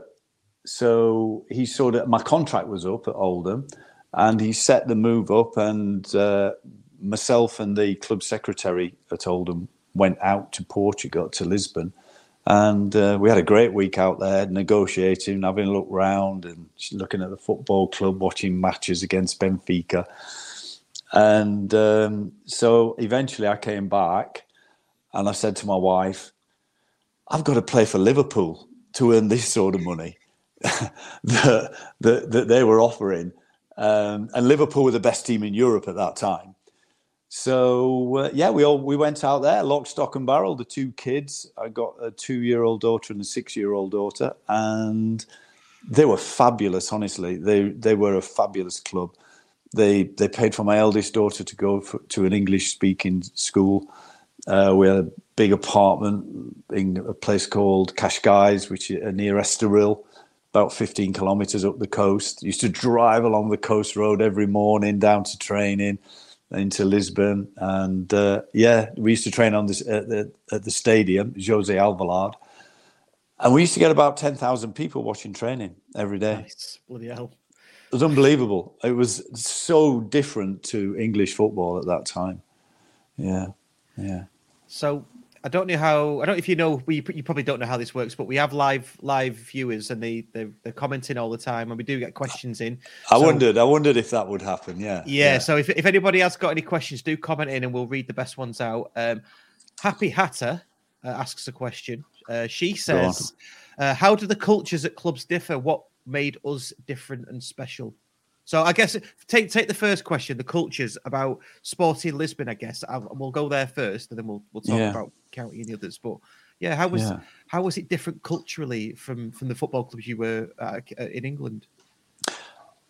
so he sort of my contract was up at Oldham, and he set the move up, and uh, myself and the club secretary at Oldham went out to Portugal to Lisbon. And uh, we had a great week out there, negotiating, having a look round, and looking at the football club, watching matches against Benfica. And um, so eventually I came back and I said to my wife, I've got to play for Liverpool to earn this sort of money that, that, that they were offering. Um, and Liverpool were the best team in Europe at that time. So uh, yeah, we all we went out there, lock, stock, and barrel. The two kids. I got a two-year-old daughter and a six-year-old daughter, and they were fabulous. Honestly, they they were a fabulous club. They they paid for my eldest daughter to go for, to an English-speaking school. Uh, we had a big apartment in a place called Cascais, which is near Estoril, about 15 kilometres up the coast. Used to drive along the coast road every morning down to training into Lisbon, and uh, yeah, we used to train on this at the, at the stadium, Jose Alvalade, and we used to get about 10,000 people watching training every day. Nice. Bloody hell. It was unbelievable. It was so different to English football at that time. Yeah, yeah. So I don't know how I don't know if you know we you probably don't know how this works, but we have live live viewers and they they're, they're commenting all the time, and we do get questions in. I So- wondered. I wondered if that would happen. Yeah. Yeah, so if, if anybody has got any questions, do comment in and we'll read the best ones out. Um, Happy Hatter uh, asks a question. Uh, she says, uh, How do the cultures at clubs differ? What made us different and special? So I guess take take the first question, the cultures about Sporting Lisbon. I guess I'll, we'll go there first, and then we'll we'll talk Yeah. about county and the others. But yeah, how was Yeah. how was it different culturally from from the football clubs you were uh, in England?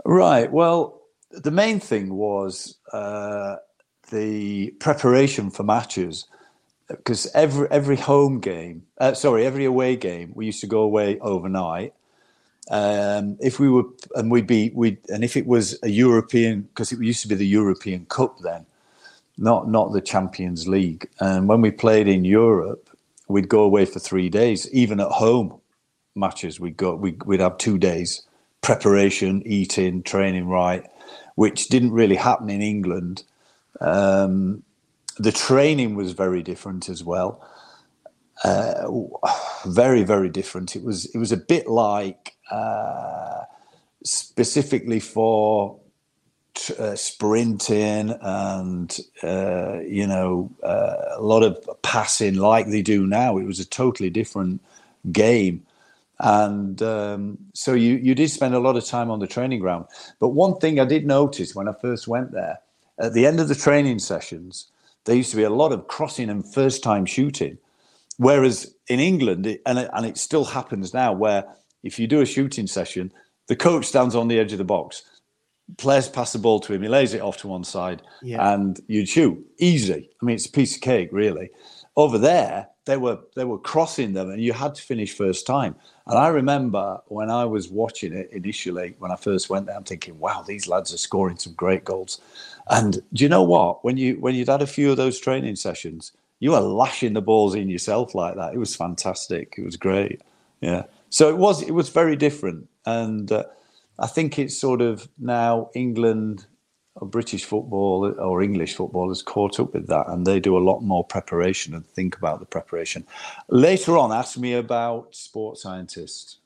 Right. Well, the main thing was uh, the preparation for matches, because every every home game, uh, sorry, every away game, we used to go away overnight. Um, if we were, and we'd be, we, and if it was a European, because it used to be the European Cup then, not not the Champions League. And when we played in Europe, we'd go away for three days. Even at home matches, we'd go, we'd, we'd have two days preparation, eating, training right, which didn't really happen in England. Um, the training was very different as well. Uh, very, very different. It was it was a bit like uh, specifically for uh, sprinting and uh, you know uh, a lot of passing like they do now. It was a totally different game, and um, so you you did spend a lot of time on the training ground. But one thing I did notice when I first went there, at the end of the training sessions, there used to be a lot of crossing and first time shooting. Whereas in England, and it, and it still happens now, where if you do a shooting session, the coach stands on the edge of the box, players pass the ball to him, he lays it off to one side, Yeah. and you shoot easy. I mean, it's a piece of cake, really. over there, they were they were crossing them, and you had to finish first time. And I remember when I was watching it initially, when I first went there, I'm thinking, "Wow, these lads are scoring some great goals." And do you know what? When you when you'd had a few of those training sessions, you were lashing the balls in yourself like that. It was fantastic. It was great. Yeah. So it was it was very different, and uh, I think it's sort of now England or British football or English football has caught up with that, and they do a lot more preparation and think about the preparation. Later on, ask me about sports scientists.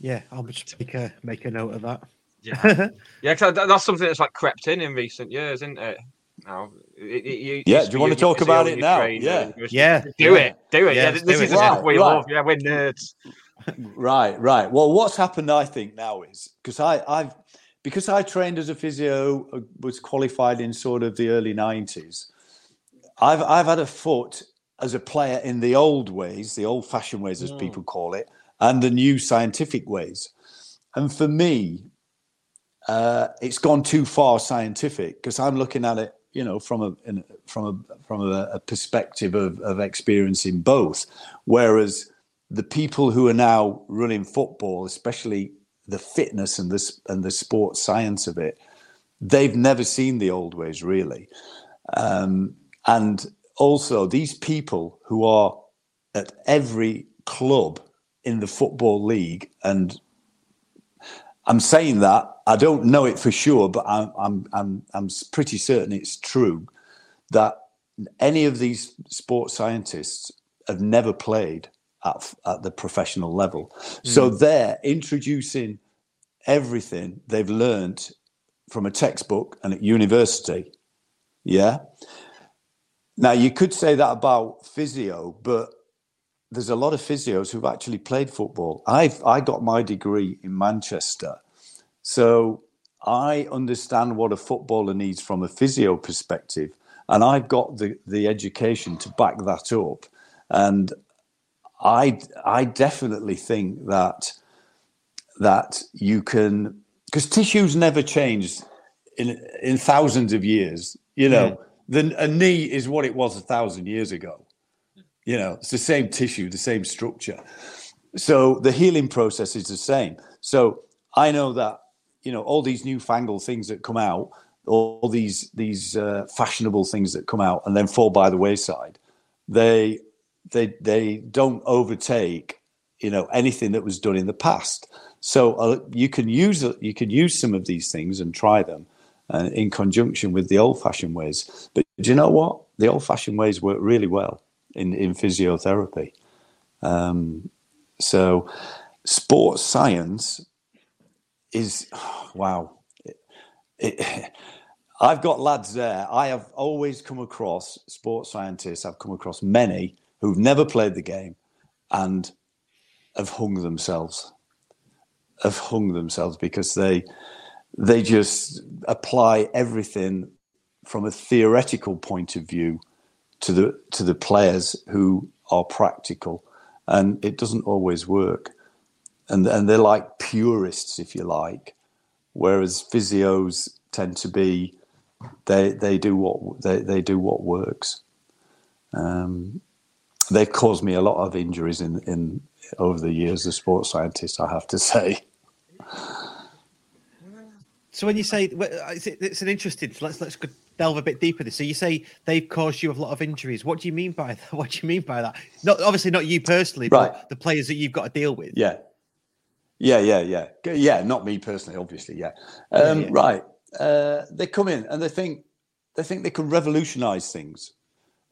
Yeah, I'll just make a make a note of that. Yeah, yeah, cause that's something that's like crept in in recent years, isn't it? Now, it, it, you, yeah. Do you want to talk about it now? Yeah, yeah. Do it, do it. Yeah, Yeah, this do is it. the stuff we right. love. Yeah, we're nerds. Right, right. Well, what's happened, I think, now is because I, I've because I trained as a physio, uh, was qualified in sort of the early nineties. I've I've had a foot as a player in the old ways, the old-fashioned ways, as people call it, and the new scientific ways. And for me, uh, it's gone too far scientific because I'm looking at it, you know, from a from a from a, perspective of, of experiencing both. Whereas the people who are now running football, especially the fitness and this and the sports science of it, they've never seen the old ways really. Um, and also these people who are at every club in the football league and I'm saying that I don't know it for sure, but I'm I'm I'm I'm pretty certain it's true that any of these sports scientists have never played at at the professional level, so mm. they're introducing everything they've learned from a textbook and at university. Yeah. Now you could say that about physio, but there's a lot of physios who've actually played football. I've I got my degree in Manchester, so I understand what a footballer needs from a physio perspective, and I've got the the education to back that up. And I I definitely think that that you can because tissues never change in in thousands of years. You know, mm. the a knee is what it was a thousand years ago. You know, it's the same tissue, the same structure. So the healing process is the same. So I know that you know all these newfangled things that come out, all these these uh, fashionable things that come out and then fall by the wayside. They they they don't overtake you know anything that was done in the past. So uh, you can use you can use some of these things and try them uh, in conjunction with the old-fashioned ways. But do you know what? The old-fashioned ways work really well in in physiotherapy. Um, so sports science is wow. It, it, I've got lads there. I have always come across sports scientists. I've come across many who've never played the game and have hung themselves. Have hung themselves because they they just apply everything from a theoretical point of view to the to the players who are practical, and it doesn't always work. And and they're like purists, if you like, whereas physios tend to be they they do what they, they do what works. Um, they've caused me a lot of injuries in in over the years as sports scientist. I have to say. So when you say it's, it's an interesting, let's let's delve a bit deeper. This. So you say they've caused you a lot of injuries. What do you mean by that? What do you mean by that? Not obviously not you personally, but Right. the players that you've got to deal with. Yeah. Yeah, yeah, yeah. Yeah, not me personally, obviously, yeah. Um, yeah. Right. Uh, they come in and they think they think they can revolutionize things.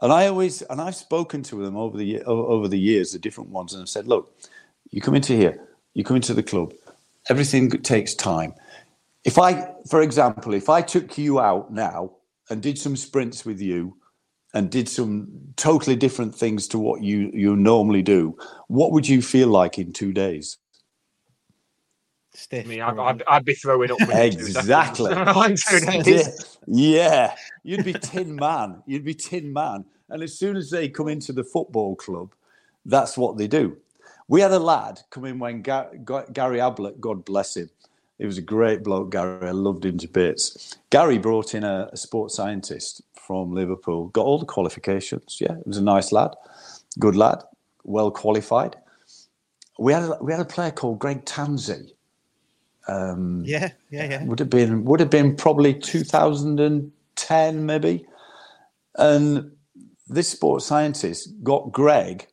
And I always and I've spoken to them over the over the years, the different ones, and I've said, look, you come into here, you come into the club, everything takes time. If I, for example, if I took you out now and did some sprints with you and did some totally different things to what you you normally do, what would you feel like in two days? Stiff. I mean, I'd, I'd, I'd be throwing up. within two Exactly. seconds. In two days. yeah, you'd be Tin Man. You'd be Tin Man. And as soon as they come into the football club, that's what they do. We had a lad come in when Ga- Ga- Gary Ablett, God bless him, he was a great bloke, Gary. I loved him to bits. Gary brought in a, a sports scientist from Liverpool. Got all the qualifications. Yeah, it was a nice lad, good lad, well qualified. We had a, we had a player called Greg Tansey. Um, Yeah, yeah, yeah. would have been would have been probably 2010 maybe, and this sports scientist got Greg.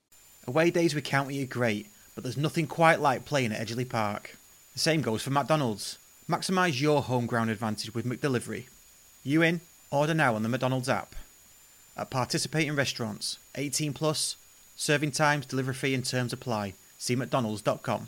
Away days with County are great, but there's nothing quite like playing at Edgeley Park. The same goes for McDonald's. Maximise your home ground advantage with McDelivery. You in? Order now on the McDonald's app. At participating restaurants, 18 plus, serving times, delivery fee and terms apply. See mcdonalds.com.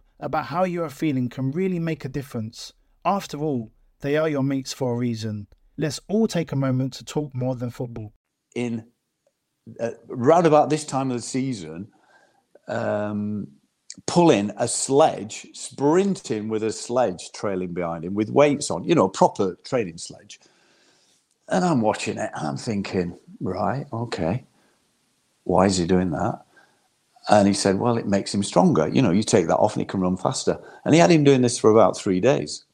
about how you are feeling can really make a difference. After all, they are your mates for a reason. Let's all take a moment to talk more than football. in uh, round about this time of the season, um, pulling a sledge, sprinting with a sledge trailing behind him with weights on, you know, proper training sledge. And I'm watching it and I'm thinking, right, okay, why is he doing that? And he said, well, it makes him stronger. You know, you take that off and he can run faster. And he had him doing this for about three days.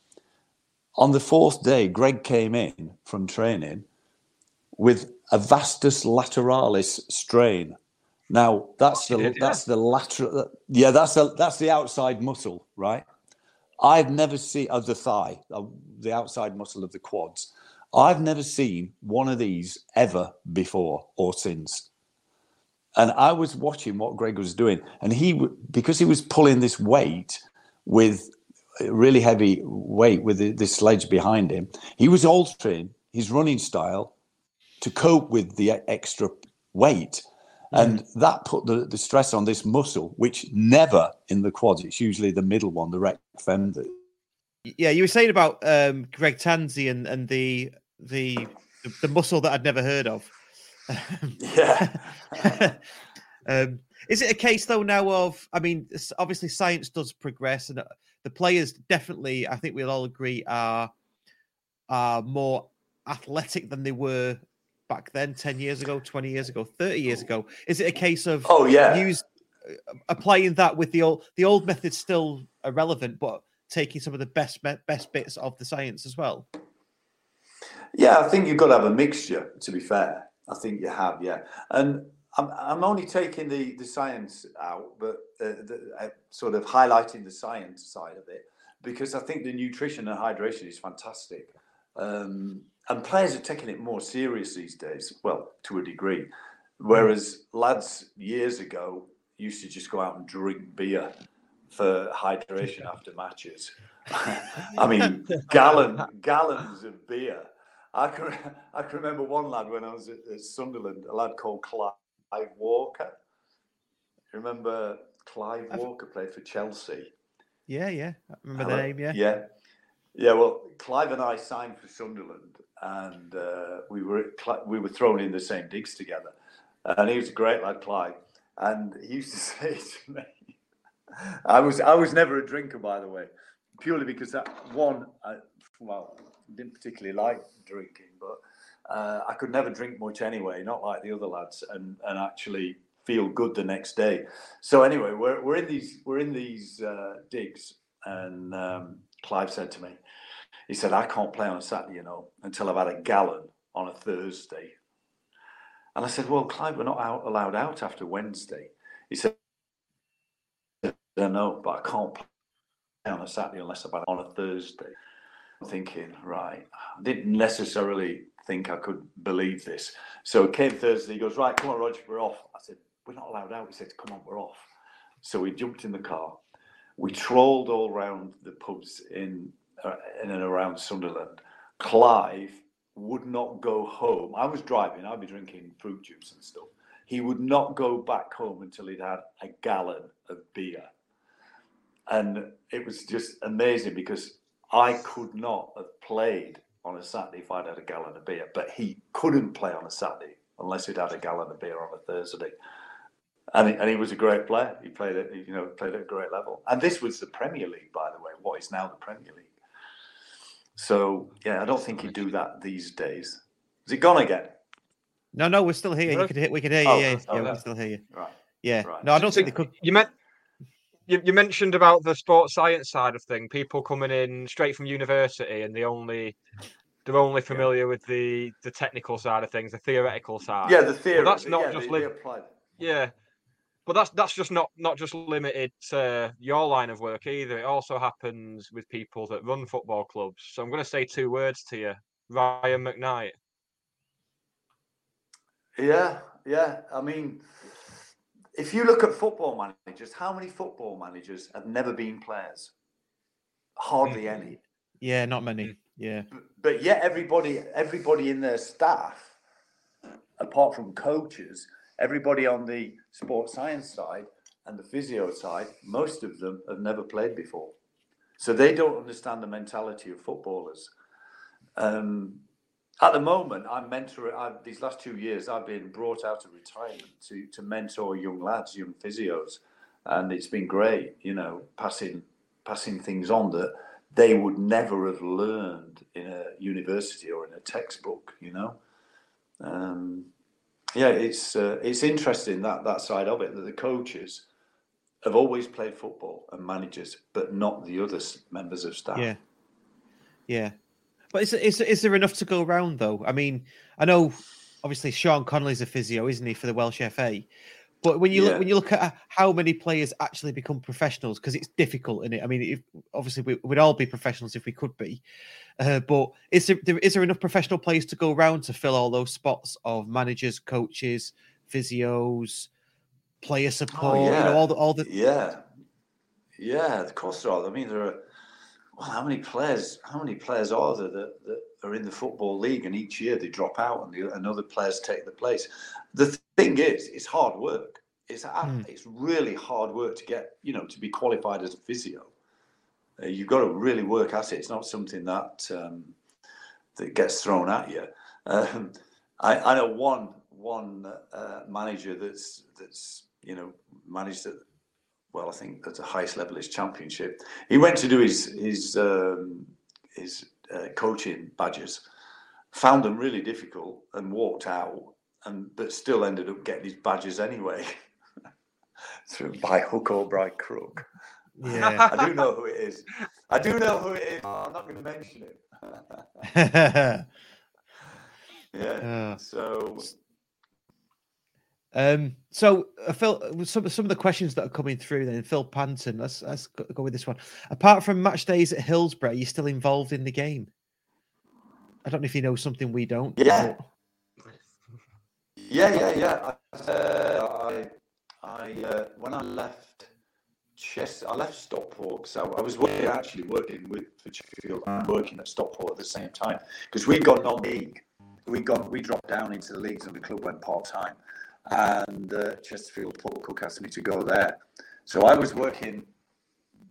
On the fourth day, Greg came in from training with a vastus lateralis strain. Now that's the that's the lateral yeah that's the that's the outside muscle right. I've never seen of the thigh, the outside muscle of the quads. I've never seen one of these ever before or since. And I was watching what Greg was doing, and he because he was pulling this weight with really heavy weight with the, this sledge behind him, he was altering his running style to cope with the extra weight. And that put the, the stress on this muscle, which never in the quads, it's usually the middle one, the rec fem. Yeah, you were saying about um, Greg Tansey and, and the, the the muscle that I'd never heard of. Yeah. um, is it a case though now of? I mean, obviously science does progress, and uh, the players definitely, I think we'll all agree, are are more athletic than they were back then, ten years ago, twenty years ago, thirty years ago. Is it a case of? Oh, yeah. use uh, applying that with the old the old methods still are relevant, but taking some of the best best bits of the science as well. Yeah, I think you've got to have a mixture. To be fair, I think you have. Yeah, and I'm I'm only taking the the science out, but uh, the, uh, sort of highlighting the science side of it because I think the nutrition and hydration is fantastic, um, and players are taking it more serious these days. Well, to a degree, whereas lads years ago used to just go out and drink beer for hydration after matches. I mean, gallon gallons of beer. I can I can remember one lad when I was at, at Sunderland, a lad called Clive Walker. You remember Clive Walker played for Chelsea? Yeah, yeah, I remember Hello? the name. Yeah, yeah, yeah. Well, Clive and I signed for Sunderland, and uh, we were at we were thrown in the same digs together. And he was a great lad, Clive. And he used to say to me, I was I was never a drinker, by the way, purely because that one, I, well, didn't particularly like drinking, but uh, I could never drink much anyway, not like the other lads, and and actually feel good the next day. So anyway, we're we're in these we're in these uh, digs, and um, Clive said to me, he said, I can't play on a Saturday, you know, until I've had a gallon on a Thursday. And I said, Well, Clive, we're not out, allowed out after Wednesday. He said, I know, but I can't play on a Saturday unless I've had on a Thursday. Thinking, right, I didn't necessarily think I could believe this. So it came Thursday, he goes, Right, come on, Rodger, we're off. I said, We're not allowed out. He said, Come on, we're off. So we jumped in the car. We trolled all round the pubs in, uh, in and around Sunderland. Clive would not go home. I was driving, I'd be drinking fruit juice and stuff. He would not go back home until he'd had a gallon of beer. And it was just amazing because I could not have played on a Saturday if I'd had a gallon of beer, but he couldn't play on a Saturday unless he'd had a gallon of beer on a Thursday. And he, and he was a great player. He played at you know played at a great level. And this was the Premier League, by the way, what is now the Premier League. So yeah, I don't think he'd do that these days. Is it gone again? No, no, we're still here. You Really? could hear, we could hear oh, you. Oh, yeah, oh, yeah, yeah. we still hear you. Right. Yeah. Right. No, I don't So think they could. You meant you, you mentioned about the sports science side of thing. People coming in straight from university and they only they're only familiar with the the technical side of things, the theoretical side. Yeah, the theory. But that's not yeah, just they, li- yeah. But that's that's just not not just limited to your line of work either. It also happens with people that run football clubs. So I'm going to say two words to you, Ryan McKnight. Yeah, yeah. I mean, if you look at football managers, how many football managers have never been players? Hardly any. Yeah, not many. Yeah. But yet, everybody, everybody in their staff, apart from coaches, everybody on the sports science side and the physio side, most of them have never played before, so they don't understand the mentality of footballers. Um, at the moment, I'm mentoring. I've, these last two years, I've been brought out of retirement to to mentor young lads, young physios, and it's been great. You know, passing passing things on that they would never have learned in a university or in a textbook. You know, um, yeah, it's uh, it's interesting that that side of it that the coaches have always played football and managers, but not the other members of staff. Yeah. Yeah. But is, is, is there enough to go around, though? I mean, I know obviously Sean Connelly's a physio, isn't he, for the Welsh FA? But when you Yeah. look when you look at how many players actually become professionals, because it's difficult, is it? I mean, if, obviously we, we'd all be professionals if we could be, uh, but is there, there is there enough professional players to go around to fill all those spots of managers, coaches, physios, player support, you know, all the all the Oh, yeah, yeah. Of course there are. I mean, there are. Well, how many players? How many players are there that, that are in the football league, and each year they drop out, and, the, and other players take the place? The thing is, it's hard work. It's Hmm. it's really hard work to get you know to be qualified as a physio. Uh, you've got to really work at it. It's not something that um, that gets thrown at you. Um, I, I know one one uh, manager that's that's you know managed at well, I think at the highest level is championship. He went to do his his um, his uh, coaching badges, found them really difficult, and walked out. And but still ended up getting his badges anyway, through by hook or by crook. Yeah. I do know who it is. I do know who it is. I'm not going to mention it. yeah. Uh, So Um, so uh, Phil, uh, some some of the questions that are coming through then, Phil Panton. Let's let's go, with this one. Apart from match days at Hillsborough, are you still involved in the game? I don't know if you know something we don't. Yeah. but- Yeah, yeah, yeah. I, uh, I, I uh, when I left Chester, I left Stockport. So I was working, actually working with for Sheffield and working at Stockport at the same time because we got non-league. We got we dropped down into the leagues and the club went part time. And uh, Chesterfield Paul Cook asked me to go there. So I was working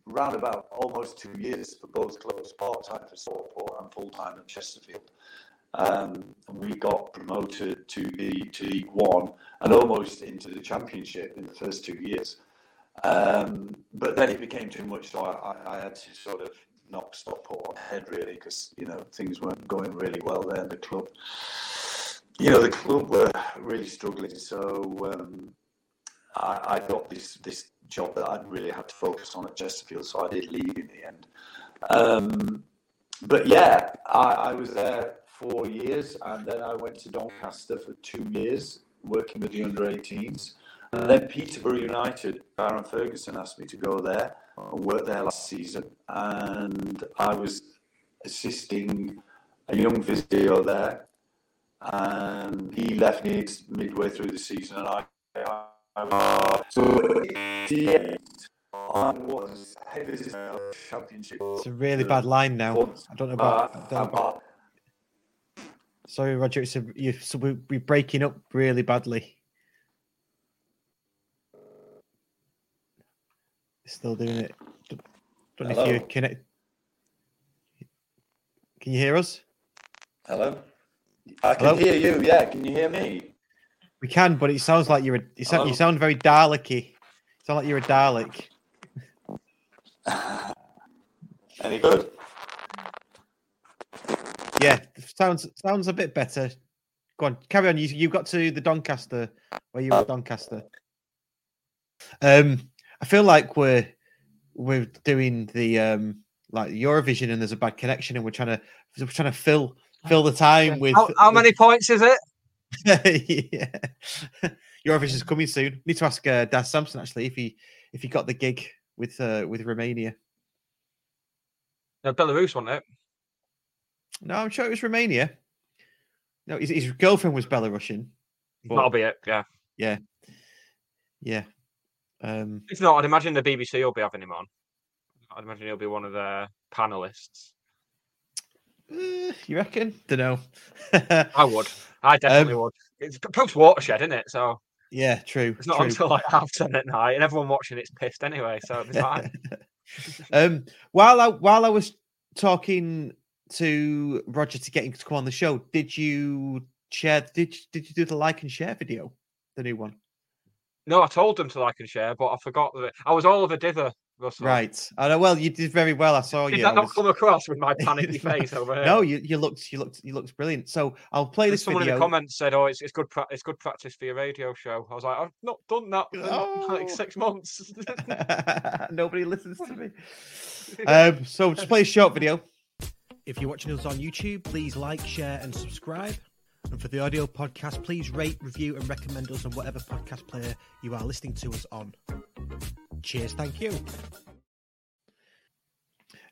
round about almost two years for both clubs, part time for Stockport and full time at Chesterfield. Um, and we got promoted to the to League One and almost into the Championship in the first two years. Um, but then it became too much, so I, I, I had to sort of knock Stockport on the head really because you know things weren't going really well there. in The club, you know, the club were really struggling. So um, I, I got this this job that I really had to focus on at Chesterfield, so I did leave in the end. Um, but yeah, I, I was there four years, and then I went to Doncaster for two years, working with the under 18s. And then Peterborough United, Darren Ferguson asked me to go there and work there last season. And I was assisting a young physio there. And he left me midway through the season, and I, I, I was so yeah, I was head of the championship. It's a really bad line now. I don't know about. I don't know uh, about sorry, Rodger. It's a, you, so we, we're breaking up really badly. Still doing it. Don't, don't know if you Hello? connect. Can you hear us? Hello? I can Hello? hear you, yeah. Can you hear me? We can, but it sounds like you're a, you sound, you sound very Dalek-y. Sound like you're a Dalek. Any good? Yeah, sounds sounds a bit better. Go on, carry on. You you got to the Doncaster where you were Doncaster. Um, I feel like we're we're doing the um like Eurovision and there's a bad connection and we're trying to we're trying to fill fill the time with How, how many points is it? yeah. is coming soon. Need to ask uh, Daz Sampson actually if he if he got the gig with uh, with Romania. No, Belarus won it. No, I'm sure it was Romania. No, his, his girlfriend was Belarusian. but- That'll be it. Yeah. Yeah. Yeah. Um, If not, I'd imagine the BBC will be having him on. I'd imagine he'll be one of the panelists. Eh, you reckon? Don't know. I would. I definitely Um, would. It's post watershed, isn't it? So Yeah, true. it's not true. until like half ten at night, and everyone watching it's pissed anyway. So it'll be fine. um, while I while I was talking to Rodger to get him to come on the show, did you share? Did you- did you do the like and share video, the new one? no, I told them to like and share, but I forgot that I was Oliver Dither. Russell. Right. I know. Well, you did very well. I saw Did you. that I not was- come across with my panicky face over here? no, you you looked you looked you looked brilliant. So I'll play And this someone in video. the comments said, "Oh, it's, it's good. Pra- it's good practice for your radio show." I was like, "I've not done that for Oh. like six months." Nobody listens to me. Um, so just play a short video. If you're watching us on YouTube, please like, share, and subscribe. And for the audio podcast, please rate, review, and recommend us on whatever podcast player you are listening to us on. Cheers, thank you.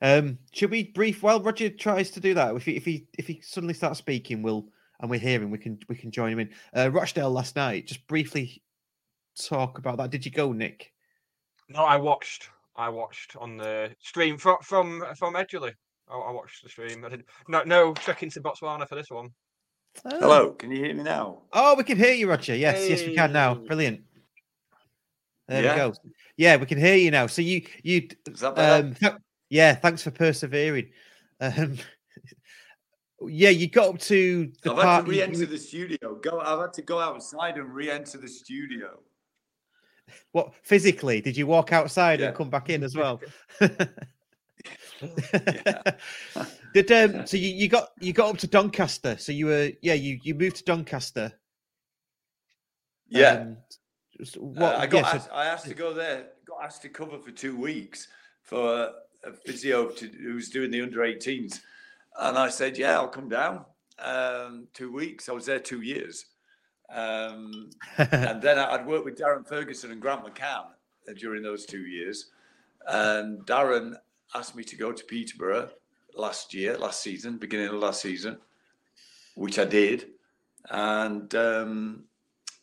Um, should we brief while Rodger tries to do that? If he if he if he suddenly starts speaking, we'll and we're hearing, we can we can join him in. Uh, Rochdale last night. Just briefly talk about that. Did you go, Nick? no, I watched. I watched on the stream from from from Edgeley. I, I watched the stream. I did no no trek into Botswana for this one. Hello, can you hear me now? Oh, we can hear you, Rodger. Yes, yes, we can now. Brilliant. There Yeah? we go. Yeah, we can hear you now. So you you Is that better? um th- yeah, thanks for persevering. Um yeah, you got up to the I've had to re-enter you- the studio. Go. I've had to go outside and re-enter the studio. what physically did you walk outside Yeah. and come back in as well? Did um so you, you got you got up to Doncaster. So you were yeah, you you moved to Doncaster. Yeah. Um, s- Uh, I got. yeah, so- asked, I asked to go there. Got asked to cover for two weeks for a physio to, who's doing the under 18s, and I said, "Yeah, I'll come down." Um, two weeks. I was there two years, um, and then I'd worked with Darren Ferguson and Grant McCann uh, during those two years. And Darren asked me to go to Peterborough last year, last season, beginning of last season, which I did, and um,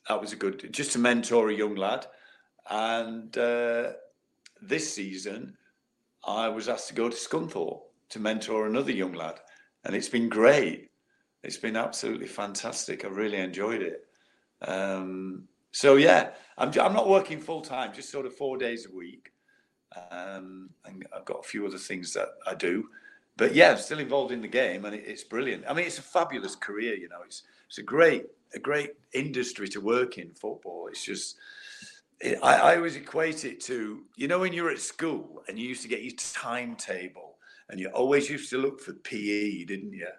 that was a good just to mentor a young lad. And uh, this season, I was asked to go to Scunthorpe to mentor another young lad, and it's been great. It's been absolutely fantastic. I really enjoyed it. Um, so yeah, I'm I'm not working full time, just sort of four days a week, um, and I've got a few other things that I do. But yeah, I'm still involved in the game, and it, it's brilliant. I mean, it's a fabulous career. You know, it's it's a great a great industry to work in football. It's just it, I, I always equate it to you know when you were at school and you used to get your timetable and you always used to look for PE, didn't you?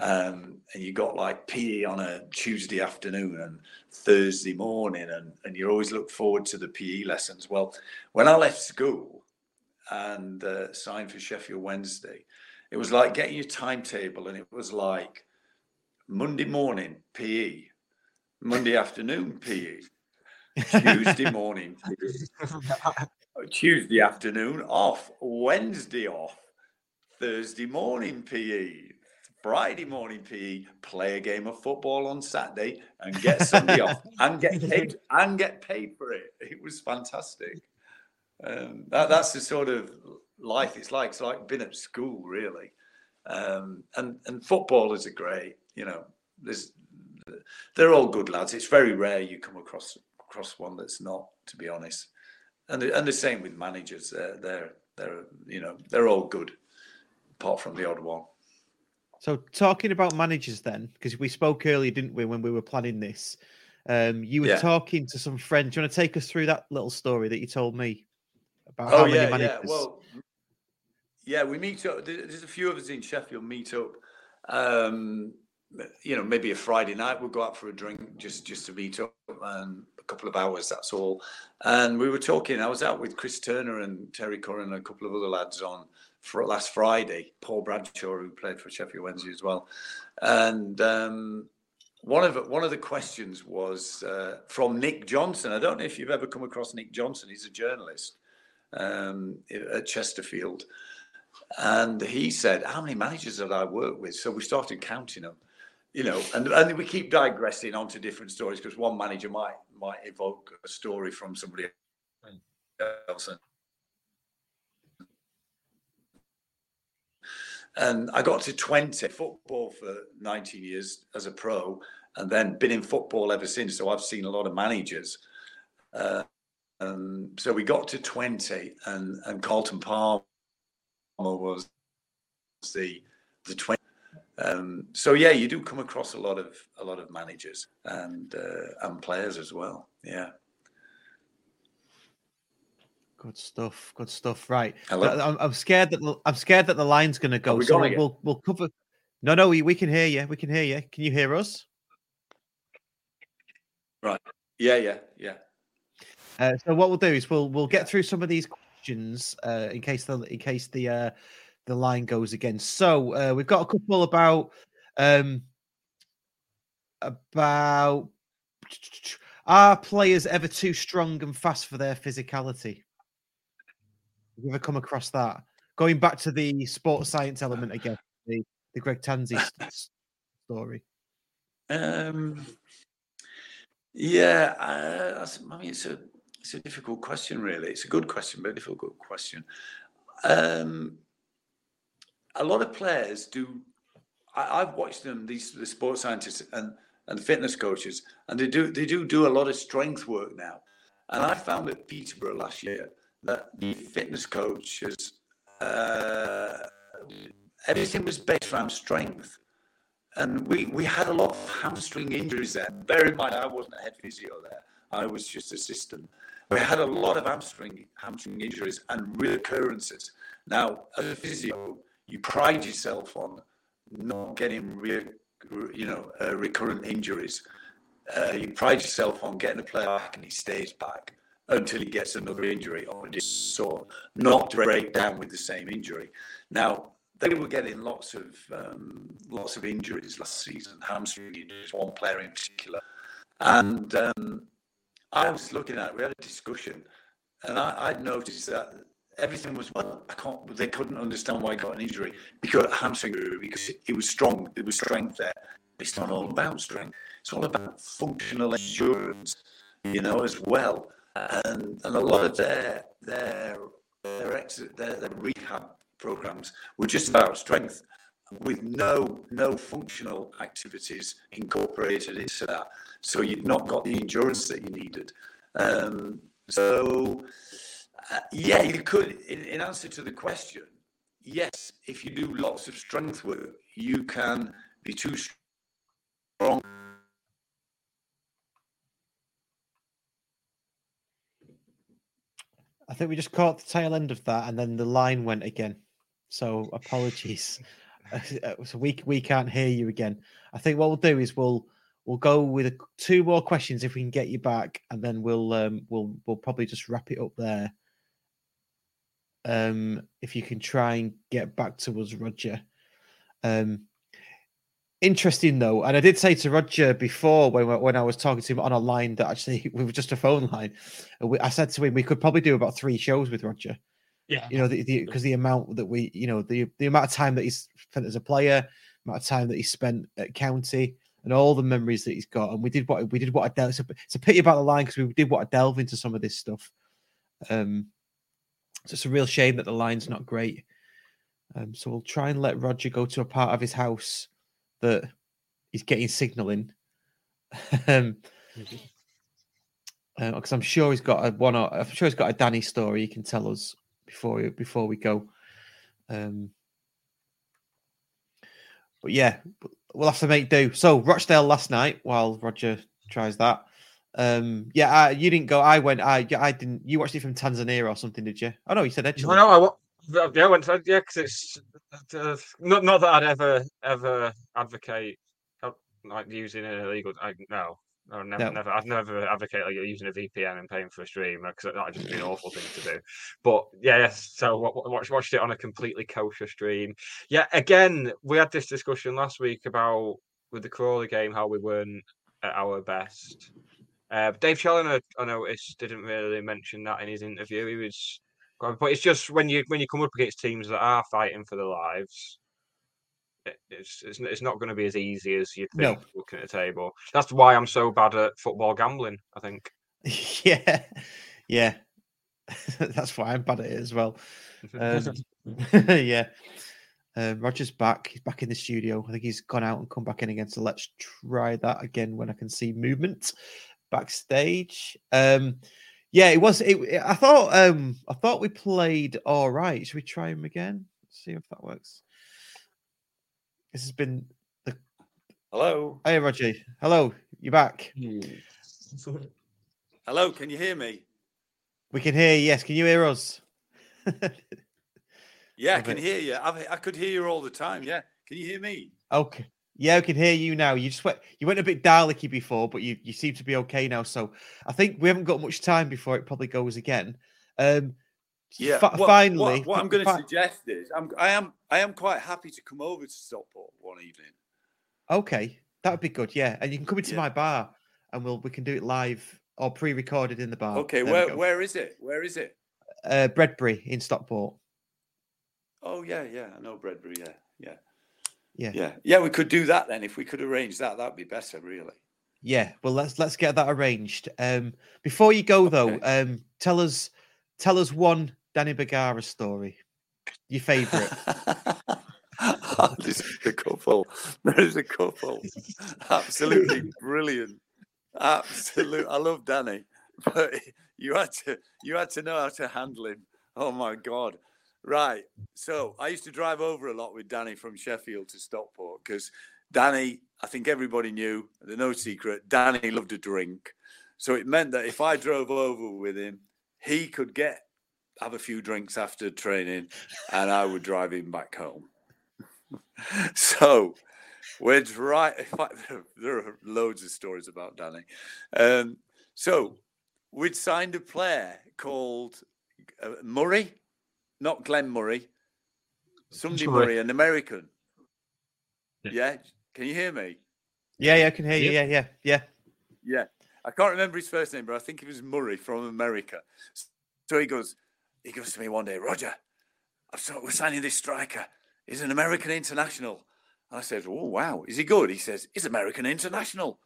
Um, and you got like PE on a Tuesday afternoon and Thursday morning, and, and you always look forward to the PE lessons. Well, when I left school and uh, signed for Sheffield Wednesday, it was like getting your timetable, and it was like Monday morning PE, Monday afternoon PE, Tuesday morning PE, Tuesday afternoon off, Wednesday off, Thursday morning PE, Friday morning PE, play a game of football on Saturday and get Sunday off and get paid and get paid for it. It was fantastic. Um, that, that's the sort of life it's like. It's like being at school, really. Um, and and footballers are great. You know, there's they're all good lads. It's very rare you come across across one that's not, to be honest. And the, and the same with managers. They're they're they're you know they're all good, apart from the odd one. So talking about managers then, because we spoke earlier, didn't we, when we were planning this? Um, you were Yeah. talking to some friends. Do you want to take us through that little story that you told me about Oh how many yeah, yeah. managers? Well, yeah, we meet up. There's a few of us in Sheffield meet up. Um, you know, maybe a Friday night we'll go out for a drink just just to meet up and a couple of hours. That's all. And we were talking. I was out with Chris Turner and Terry Curran and a couple of other lads on for last Friday. Paul Bradshaw, who played for Sheffield Wednesday as well, and. Um, one of one of the questions was uh, from Nick Johnson. I don't know if you've ever come across Nick Johnson. He's a journalist um, at Chesterfield, and he said, "How many managers did I work with?" So we started counting them, you know, and and we keep digressing onto different stories because one manager might might evoke a story from somebody else. And, and I got to 20 football for 19 years as a pro, and then been in football ever since. So I've seen a lot of managers. Uh, so we got to 20, and, and Carlton Palmer was the the 20. Um, so yeah, you do come across a lot of a lot of managers and uh, and players as well. Yeah. Good stuff. Good stuff. Right. Hello? I'm, scared that I'm scared that the line's going to go. we so we'll, we'll we'll cover. No, no, we, we can hear you. We can hear you. Can you hear us? Right. Yeah, yeah, yeah. Uh, so what we'll do is we'll we'll get through some of these questions uh, in case the in case the uh, the line goes again. So uh, we've got a couple about um about are players ever too strong and fast for their physicality? Have you ever come across that? Going back to the sports science element again, the the Greg Tansey s- story. Um, yeah, uh, that's- I mean, it's a it's a difficult question, really. It's a good question, but a difficult question. Um, a lot of players do. I, I've watched them, these the sports scientists and and fitness coaches, and they do they do do a lot of strength work now. And I found at Peterborough last year that the fitness coaches, uh, everything was based around strength and we we had a lot of hamstring injuries there. Bear in mind, I wasn't a head physio there; I was just assistant. We had a lot of hamstring hamstring injuries and reoccurrences. Now, as a physio, you pride yourself on not getting re, you know uh, recurrent injuries. Uh, you pride yourself on getting a player back and he stays back until he gets another injury or just sort not to break down with the same injury. Now, they were getting lots of um, lots of injuries last season, hamstring injuries, one player in particular. And um, I was looking at, we had a discussion, and I, I'd noticed that everything was well. I can't. They couldn't understand why he got an injury because hamstring injury because it was strong. There was strength there. It's not all about strength. It's all about functional endurance, you know, as well. And and a lot of their their their ex, their, their rehab programs were just about strength with no no functional activities incorporated into that so you've not got the endurance that you needed um, so yeah you could in, in answer to the question yes if you do lots of strength work you can be too strong I think we just caught the tail end of that, and then the line went again. So apologies. Uh, so we we can't hear you again. I think what we'll do is we'll we'll go with two more questions if we can get you back, and then we'll um we'll we'll probably just wrap it up there. Um, if you can try and get back to us, Rodger. Um, interesting though, and I did say to Rodger before when when I was talking to him on a line that actually we were just a phone line. we- I said to him we could probably do about three shows with Rodger. Yeah. you know the because the, amount that we you know the the amount of time that he's spent as a player, amount of time that he spent at county, and all the memories that he's got. And we did what we did what I delved. It's a, it's a pity about the line because we did what I delve into some of this stuff. Um, so it's a real shame that the line's not great. Um, so we'll try and let Rodger go to a part of his house that he's getting signal in. um, because I'm sure he's got a one. I'm sure he's got a Danny story he can tell us before we, before we go. Um, but yeah, we'll have to make do. So Rochdale last night, while Rodger tries that, Um, yeah, I, you didn't go. I went. I I didn't. You watched it from Tanzania or something, did you? Oh no, you said No, no, I yeah, I went to, yeah, because it's uh, not not that I'd ever ever advocate uh, like using an illegal. I, no, no, never, No. never. I've never advocated like using a VPN and paying for a stream because that'd just be an awful thing to do. But yeah, yes. So wa- wa- watched watched it on a completely kosher stream. Yeah, again, we had this discussion last week about with the Crawley game how we weren't at our best. Uh, Dave Challinor, I noticed, didn't really mention that in his interview. He was, but it's just when you when you come up against teams that are fighting for their lives, it's, it's it's not going to be as easy as you No. think looking at the table. That's why I'm so bad at football gambling. I think. yeah, yeah. That's why I'm bad at it as well. Um, yeah. Um, Rodger's back. He's back in the studio. I think he's gone out and come back in again. So let's try that again when I can see movement backstage. Um, yeah, it was. It, it- I thought. Um, I thought we played all right. Should we try him again? See if that works. This has been the. Hello. Hey, Rodger. Hello. You back? Hello, can you hear me? We can hear. Yes. Can you hear us? Yeah, I can it. hear you. I, I could hear you all the time. Yeah. Can you hear me? Okay. Yeah, I can hear you now. You just went you went a bit Daleki before, but you, you seem to be okay now. So I think we haven't got much time before it probably goes again. Um Yeah. fi- Well, finally what, what I'm going to fi- suggest is I'm I am I am quite happy to come over to Stockport one evening. Okay, that would be good, yeah. And you can come into Yeah. my bar and we'll we can do it live or pre-recorded in the bar. Okay, There where where is it? Where is it? uh Bredbury in Stockport. Oh yeah, yeah, I know Bredbury. Yeah, yeah, Yeah. yeah, yeah. We could do that then if we could arrange that. That'd be better, really. Yeah, well let's let's get that arranged. Um before you go though, um tell us tell us one Danny Bergara story. Your favourite. There's a couple. There's a couple. Absolutely brilliant. Absolute. I love Danny, but you had to you had to know how to handle him. Oh my god. Right. So I used to drive over a lot with Danny from Sheffield to Stockport because Danny, I think everybody knew, the no secret, Danny loved a drink. So it meant that if I drove over with him, he could get have a few drinks after training and I would drive him back home. so we're right. There are loads of stories about Danny. Um, so we'd signed a player called uh, Murray, not Glenn Murray, somebody Murray. Murray, an American. Yeah. Can you hear me? yeah, yeah, I can hear you. Yeah, yeah, yeah. Yeah. I can't remember his first name, but I think it was Murray from America. So he goes, he goes to me one day, Rodger, I've saw, we're signing this striker. He's an American international. And I said, Oh wow, is he good? He says, He's American international.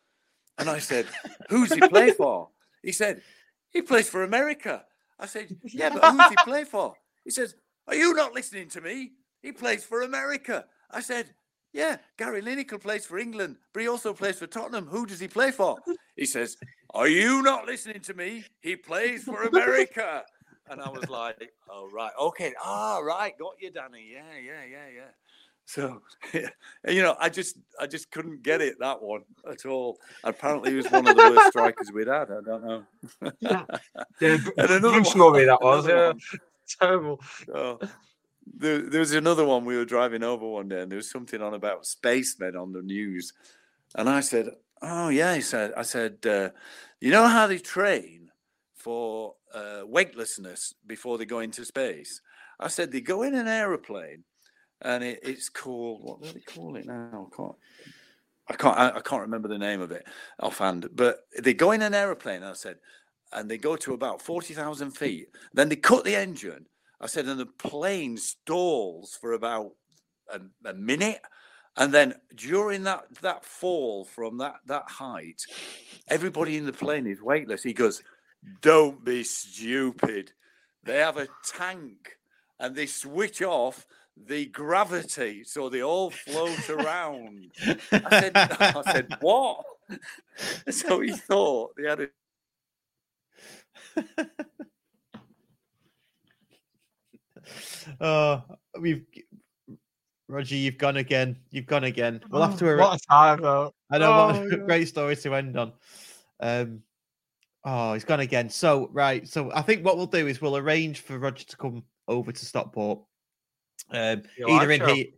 And I said, Who's he play for? He said, He plays for America. I said, Yeah, but who's he play for? He says, Are you not listening to me? He plays for America. I said, Yeah, Gary Lineker plays for England, but he also plays for Tottenham. Who does he play for? He says, Are you not listening to me? He plays for America. And I was like, Oh, right. Okay. Ah, right. Got you, Danny. Yeah, yeah, yeah, yeah. So, you know, I just, I just couldn't get it that one at all. Apparently, he was one of the worst strikers we'd had. I don't know. Yeah, and another Murray that was, yeah. one. Terrible. There, there was another one we were driving over one day, and there was something on about spacemen on the news, and I said, "Oh yeah," he said. I said, uh, "You know how they train for uh, weightlessness before they go into space?" I said, "They go in an aeroplane, and it, it's called what do they call it now? I can't." I can't. I, I can't remember the name of it offhand. But they go in an aeroplane. I said, and they go to about forty thousand feet. Then they cut the engine. I said, and the plane stalls for about a, a minute, and then during that that fall from that that height, everybody in the plane is weightless. He goes, "Don't be stupid. They have a tank, and they switch off." The gravity, so they all float around. I said, I said, what? So he thought they had a Oh, we've Rodger, you've gone again. You've gone again. We'll have to. Oh, what a time, though. I know what Oh, a yeah. great story to end on. Um, Oh, he's gone again. So right. So I think what we'll do is we'll arrange for Rodger to come over to Stockport. Um, either in show. he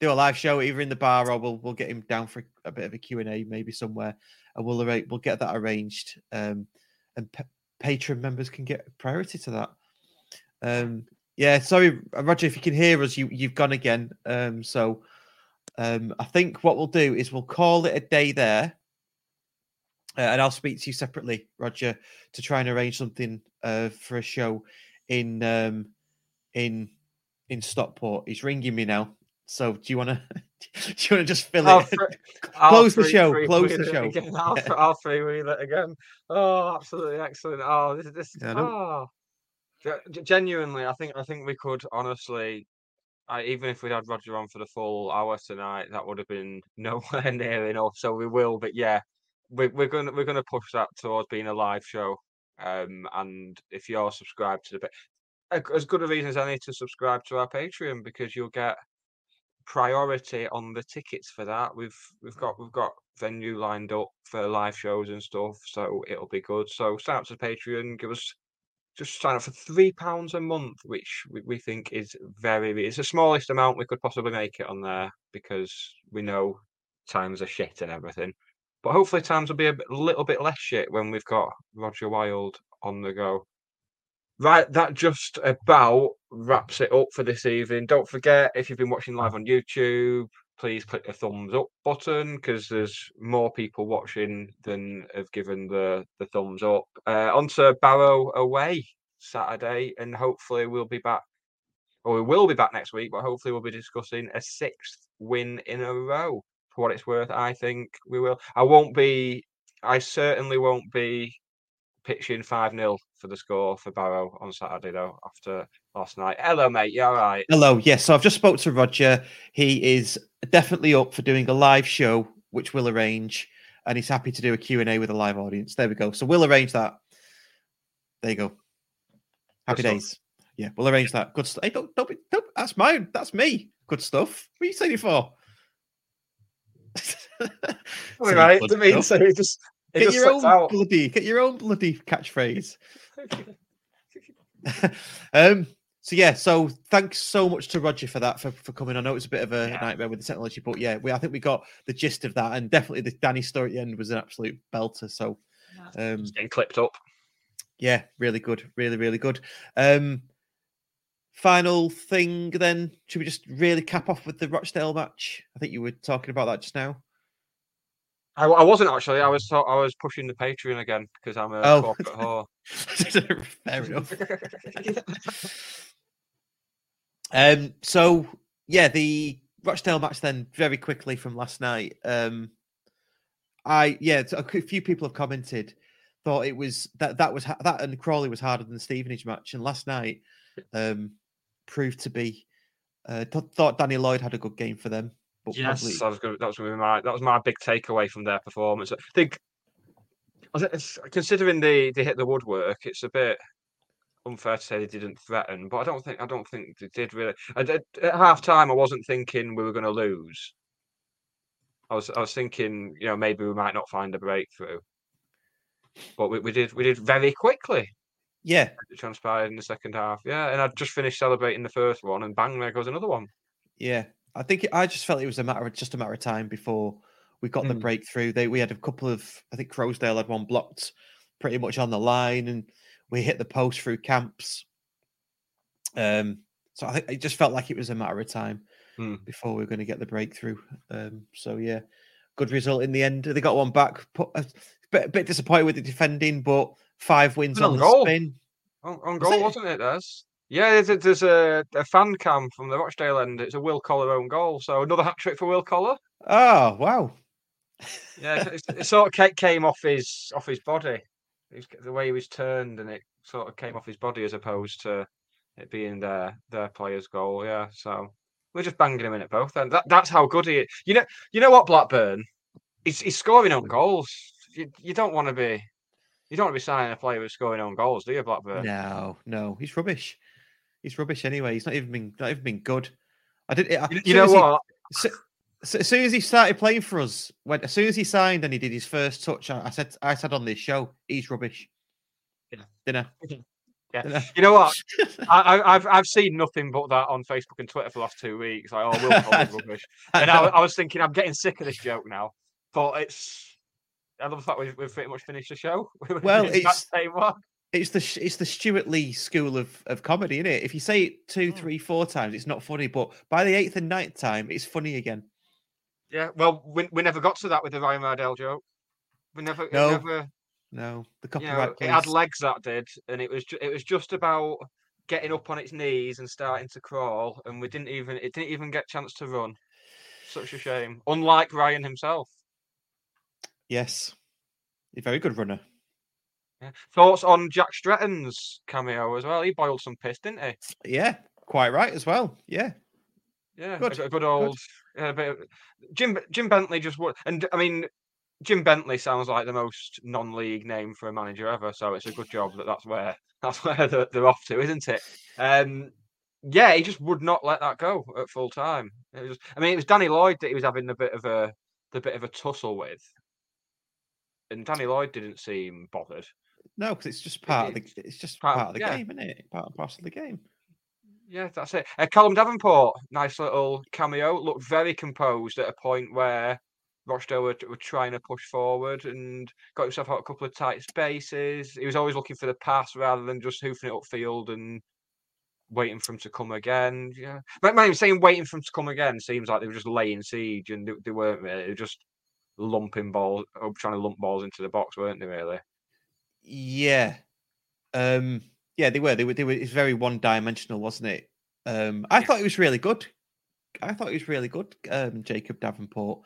do a live show, either in the bar, or we'll we'll get him down for a bit of a Q and A, maybe somewhere, and we'll arrange, we'll get that arranged. Um, and pa- Patreon members can get priority to that. Um, yeah, sorry, Rodger, if you can hear us, you you've gone again. Um, so um, I think what we'll do is we'll call it a day there. Uh, and I'll speak to you separately, Rodger, to try and arrange something uh, for a show in um, in in Stockport. He's ringing me now. So do you want to do you want to just fill I'll it? I'll Close the show. Close the show. Again. I'll, Yeah. I'll freewheel it again. Oh, absolutely excellent. Oh, this, this Yeah, oh. Ge- ge- Genuinely, I think I think we could honestly, I, even if we'd had Rodger on for the full hour tonight, that would have been nowhere near enough. So we will, but yeah, we, we're gonna we're gonna push that towards being a live show. Um, and if you're subscribed to the, as good a reason as any to subscribe to our Patreon because you'll get priority on the tickets for that. We've we've got we've got venue lined up for live shows and stuff, so it'll be good. So sign up to Patreon, give us just sign up for three pounds a month, which we, we think is very it's the smallest amount we could possibly make it on there because we know times are shit and everything. But hopefully times will be a little bit less shit when we've got Rodger Wylde on the go. Right, that just about wraps it up for this evening. Don't forget, if you've been watching live on YouTube, please click the thumbs up button because there's more people watching than have given the, the thumbs up. Uh, on to Barrow away Saturday, and hopefully we'll be back, or we will be back next week, but hopefully we'll be discussing a sixth win in a row. For what it's worth, I think we will. I won't be, I certainly won't be pitching 5 0 for the score for Barrow on Saturday, though, after last night. Hello, mate. You all right? Hello. Yes, so I've just spoke to Rodger. He is definitely up for doing a live show, which we'll arrange, and he's happy to do a Q&A with a live audience. There we go. So we'll arrange that. There you go. Happy stuff. days. Yeah, we'll arrange that. Good stuff. Hey, don't, don't, be, don't, that's mine. That's me. Good stuff. What are you saying it for? All right. I mean, so just, it Get your own out. bloody, get your own bloody catchphrase. um. So yeah. So thanks so much to Rodger for that for, for coming. I know it was a bit of a nightmare with the technology, but yeah, we I think we got the gist of that, and definitely the Danny story at the end was an absolute belter. So, um, getting clipped up. Yeah, really good, really really good. Um, final thing then, should we just really cap off with the Rochdale match? I think you were talking about that just now. I, I wasn't actually. I was I was pushing the Patreon again because I'm a Oh. corporate whore. Fair enough. Um, so yeah, the Rochdale match then very quickly from last night. Um, I yeah, a few people have commented thought it was that that was that and Crawley was harder than the Stevenage match, and last night um proved to be. Uh, th- thought Danny Lloyd had a good game for them, but Yes, probably that was gonna, that was gonna be my that was my big takeaway from their performance. I think, I think considering they they hit the woodwork, it's a bit unfair to say they didn't threaten, but I don't think I don't think they did really. At, at, at half time, I wasn't thinking we were going to lose. I was I was thinking, you know, maybe we might not find a breakthrough, but we, we did we did very quickly. yeah, It transpired in the second half, yeah, and I'd just finished celebrating the first one, and bang, there goes another one. Yeah, I think it, I just felt it was a matter of just a matter of time before we got the Mm. breakthrough. They we had a couple of I think Croasdale had one blocked pretty much on the line, and we hit the post through Camps. Um, so I think it just felt like it was a matter of time Mm. before we were going to get the breakthrough. Um, so yeah, good result in the end. They got one back. Put, a bit, a bit disappointed with the defending, but five wins on the goal. spin. On, on Was goal, it? wasn't it, Des? Yeah, there's, a- there's a, a fan cam from the Rochdale end. It's a Will Collar own goal. So another hat trick for Will Collar. Oh wow! Yeah, it, it sort of came off his off his body. Was the way he was turned, and it sort of came off his body as opposed to it being their their player's goal. Yeah, so we're just banging him in at both. And that, that's how good he is. You know, you know what, Blackburn? He's, he's scoring on goals. You, you don't want to be you don't want to be signing a player who's scoring on goals, do you, Blackburn? No, no, he's rubbish. He's rubbish anyway. He's not even been not even been good. I did. I, You, you know as he- what? so, so as soon as he started playing for us, when as soon as he signed and he did his first touch, I, I said I said on this show, he's rubbish. Dinner. dinner. Yeah. You know what? I, I, I've I've seen nothing but that on Facebook and Twitter for the last two weeks. Like, oh, Will Collins rubbish. And I. I was thinking, I'm getting sick of this joke now. But it's. I love the fact we've, we've pretty much finished the show. Well, that it's same one. It's the it's the Stewart Lee school of, of comedy, isn't it? If you say it two, Hmm. three, four times, it's not funny, but by the eighth and ninth time, it's funny again. Yeah. Well, we, we never got to that with the Ryan Mardell joke. We never. No, never No, the you know, copyright. it had legs that did, and it was ju- it was just about getting up on its knees and starting to crawl, and we didn't even it didn't even get chance to run. Such a shame. Unlike Ryan himself. Yes, a very good runner. Yeah. Thoughts on Jack Stretton's cameo as well? He boiled some piss, didn't he? Yeah, quite right as well. Yeah, Yeah, Good, a, good- good old a bit of- Jim Jim Bentley just would, and I mean Jim Bentley sounds like the most non-league name for a manager ever, so it's a good job that that's where that's where they're, they're off to, isn't it? Um, yeah, he just would not let that go at full time. It was, I mean, it was Danny Lloyd that he was having a bit of a the bit of a tussle with, and Danny Lloyd didn't seem bothered. No, because it's just part of the it's just part part, of- the yeah. game, isn't it? Part and parcel of the game. Yeah, that's it. Uh, Callum Davenport, nice little cameo. Looked very composed at a point where Rochdale were, were trying to push forward and got himself out a couple of tight spaces. He was always looking for the pass rather than just hoofing it upfield and waiting for him to come again. Yeah, but man, saying waiting for him to come again seems like they were just laying siege and they, they weren't really. They were just lumping balls, trying to lump balls into the box, weren't they? Really? Yeah, um, yeah, they were. They were. They were. It's very one-dimensional, wasn't it? Um, I thought it was really good. I thought it was really good. Um, Jacob Davenport.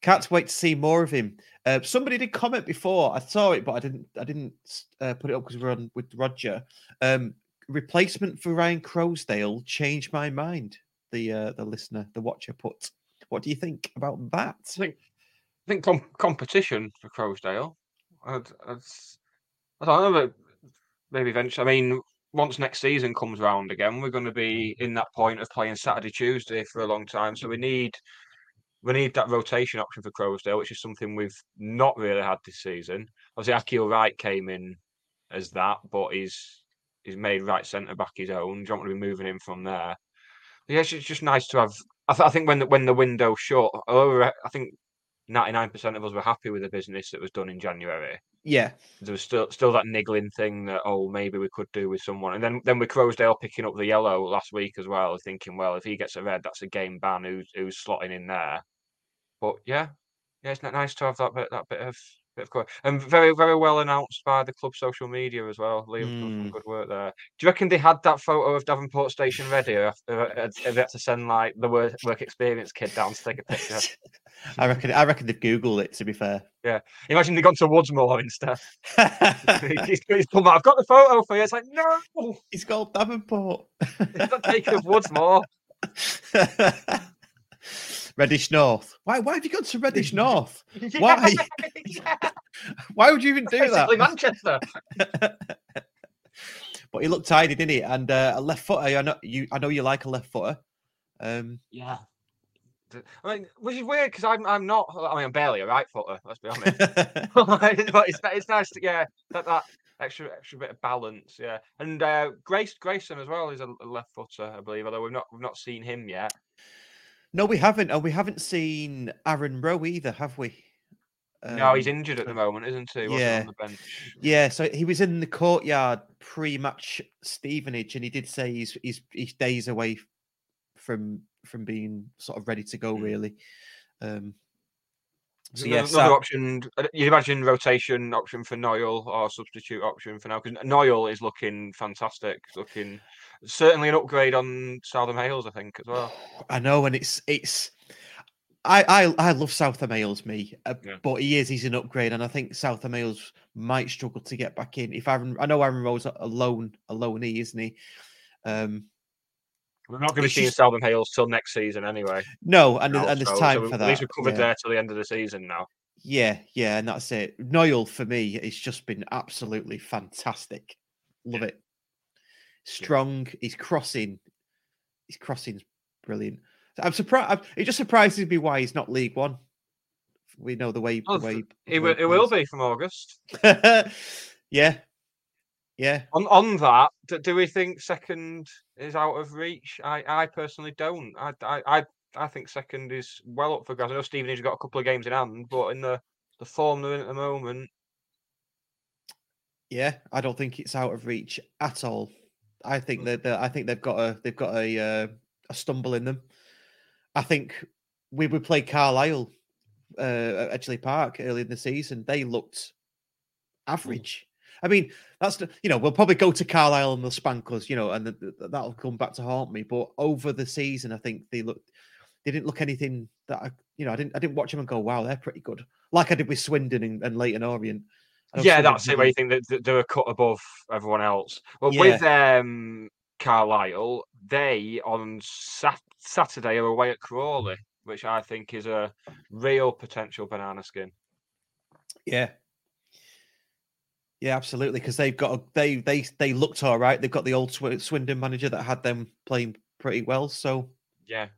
Can't wait to see more of him. Uh, somebody did comment before. I saw it, but I didn't. I didn't uh, put it up because we're on with Rodger. Um, replacement for Ryan Croasdale changed my mind. The uh, the listener, the watcher, put. What do you think about that? I think I think com- competition for Croasdale. I'd, I'd, I don't know, but maybe eventually. I mean, once next season comes round again, we're going to be mm-hmm. in that point of playing Saturday, Tuesday for a long time. So we need we need that rotation option for Croasdale, which is something we've not really had this season. Obviously, Akil Wright came in as that, but he's he's made right centre back his own. You don't want to be moving him from there. Yeah, it's just- nice to have. I, th- I think when the when the window shut, oh, I think ninety nine percent of us were happy with the business that was done in January. Yeah, There was still still that niggling thing that oh maybe we could do with someone, and then then with Croasdale picking up the yellow last week as well, thinking well if he gets a red that's a game ban. Who's who's slotting in there. But yeah, yeah, it's not nice to have that bit that bit of of co- and very very well announced by the club social media as well. Liam's done some Mm. good work there. Do you reckon they had that photo of Davenport Station ready, or they had to send like the work, work experience kid down to take a picture? I reckon. I reckon they've googled it. To be fair. Yeah. Imagine they've gone to Woodsmoor instead. he's, he's come out, I've got the photo for you. It's like, no, He's called Davenport. it's not taken of Woodsmoor. Reddish North. Why? Why have you gone to Reddish North? Why? Why would you even do Basically that? Manchester. But he looked tidy, didn't he? And uh, a left footer. I know you. I know you like a left footer. Um, Yeah. I mean, which is weird because I'm I'm not. I mean, I'm barely a right footer. Let's be honest. but it's it's nice to yeah that that extra extra bit of balance. Yeah, and uh, Grace Grayson as well is a, a left footer, I believe. Although we've not we've not seen him yet. No, we haven't. And we haven't seen Aaron Rowe either, have we? no, he's Um, injured at the moment, isn't he? Wasn't yeah. on the bench. Yeah, so he was in the courtyard pre-match Stevenage, and he did say he's he's he's days away from from being sort of ready to go. Really. Um, so yes, another uh, option. uh, You'd imagine rotation option for Knoyle or substitute option for now because Knoyle is looking fantastic. Looking certainly an upgrade on Southam-Hales, I think, as well. I know, and it's it's. I I, I love South Hales, me, uh, Yeah. but he is he's an upgrade, and I think South Hales might struggle to get back in. If Aaron, I know Aaron Rowe's a lone a loney, isn't he? Um, We're not going to see just- Southam-Hales till next season anyway. no, and now, and there's time so for At that. least we're covered yeah. there till the end of the season now. Yeah, yeah, and that's it. Knoyle for me, it's just been absolutely fantastic. Love it. Strong. He's crossing. His crossing's brilliant. I'm surprised. It just surprises me why he's not League One. We know the way. Well, the way It will, it will be from August. yeah, Yeah. On on that, do, do we think second is out of reach? I, I personally don't. I, I I I think second is well up for grabs. I know Stevenage has got a couple of games in hand, but in the the form they're in at the moment, Yeah, I don't think it's out of reach at all. I think that I think they've got a they've got a uh, a stumble in them. I think we would play Carlisle uh, at Edgeley Park early in the season. They looked average. I mean, that's the, you know we'll probably go to Carlisle and they'll spank us, you know, and th- th- that'll come back to haunt me. But over the season, I think they looked they didn't look anything that I you know I didn't I didn't watch them and go wow they're pretty good like I did with Swindon and, and Leyton Orient. Yeah, that's it. Where you think that, they're a cut above everyone else. Well, Yeah. with um, Carlisle, they on sat- Saturday are away at Crawley, which I think is a real potential banana skin. Yeah. Yeah, absolutely. Because they've got a, they they they looked all right. They've got the old Swi- Swindon manager that had them playing pretty well. So Yeah,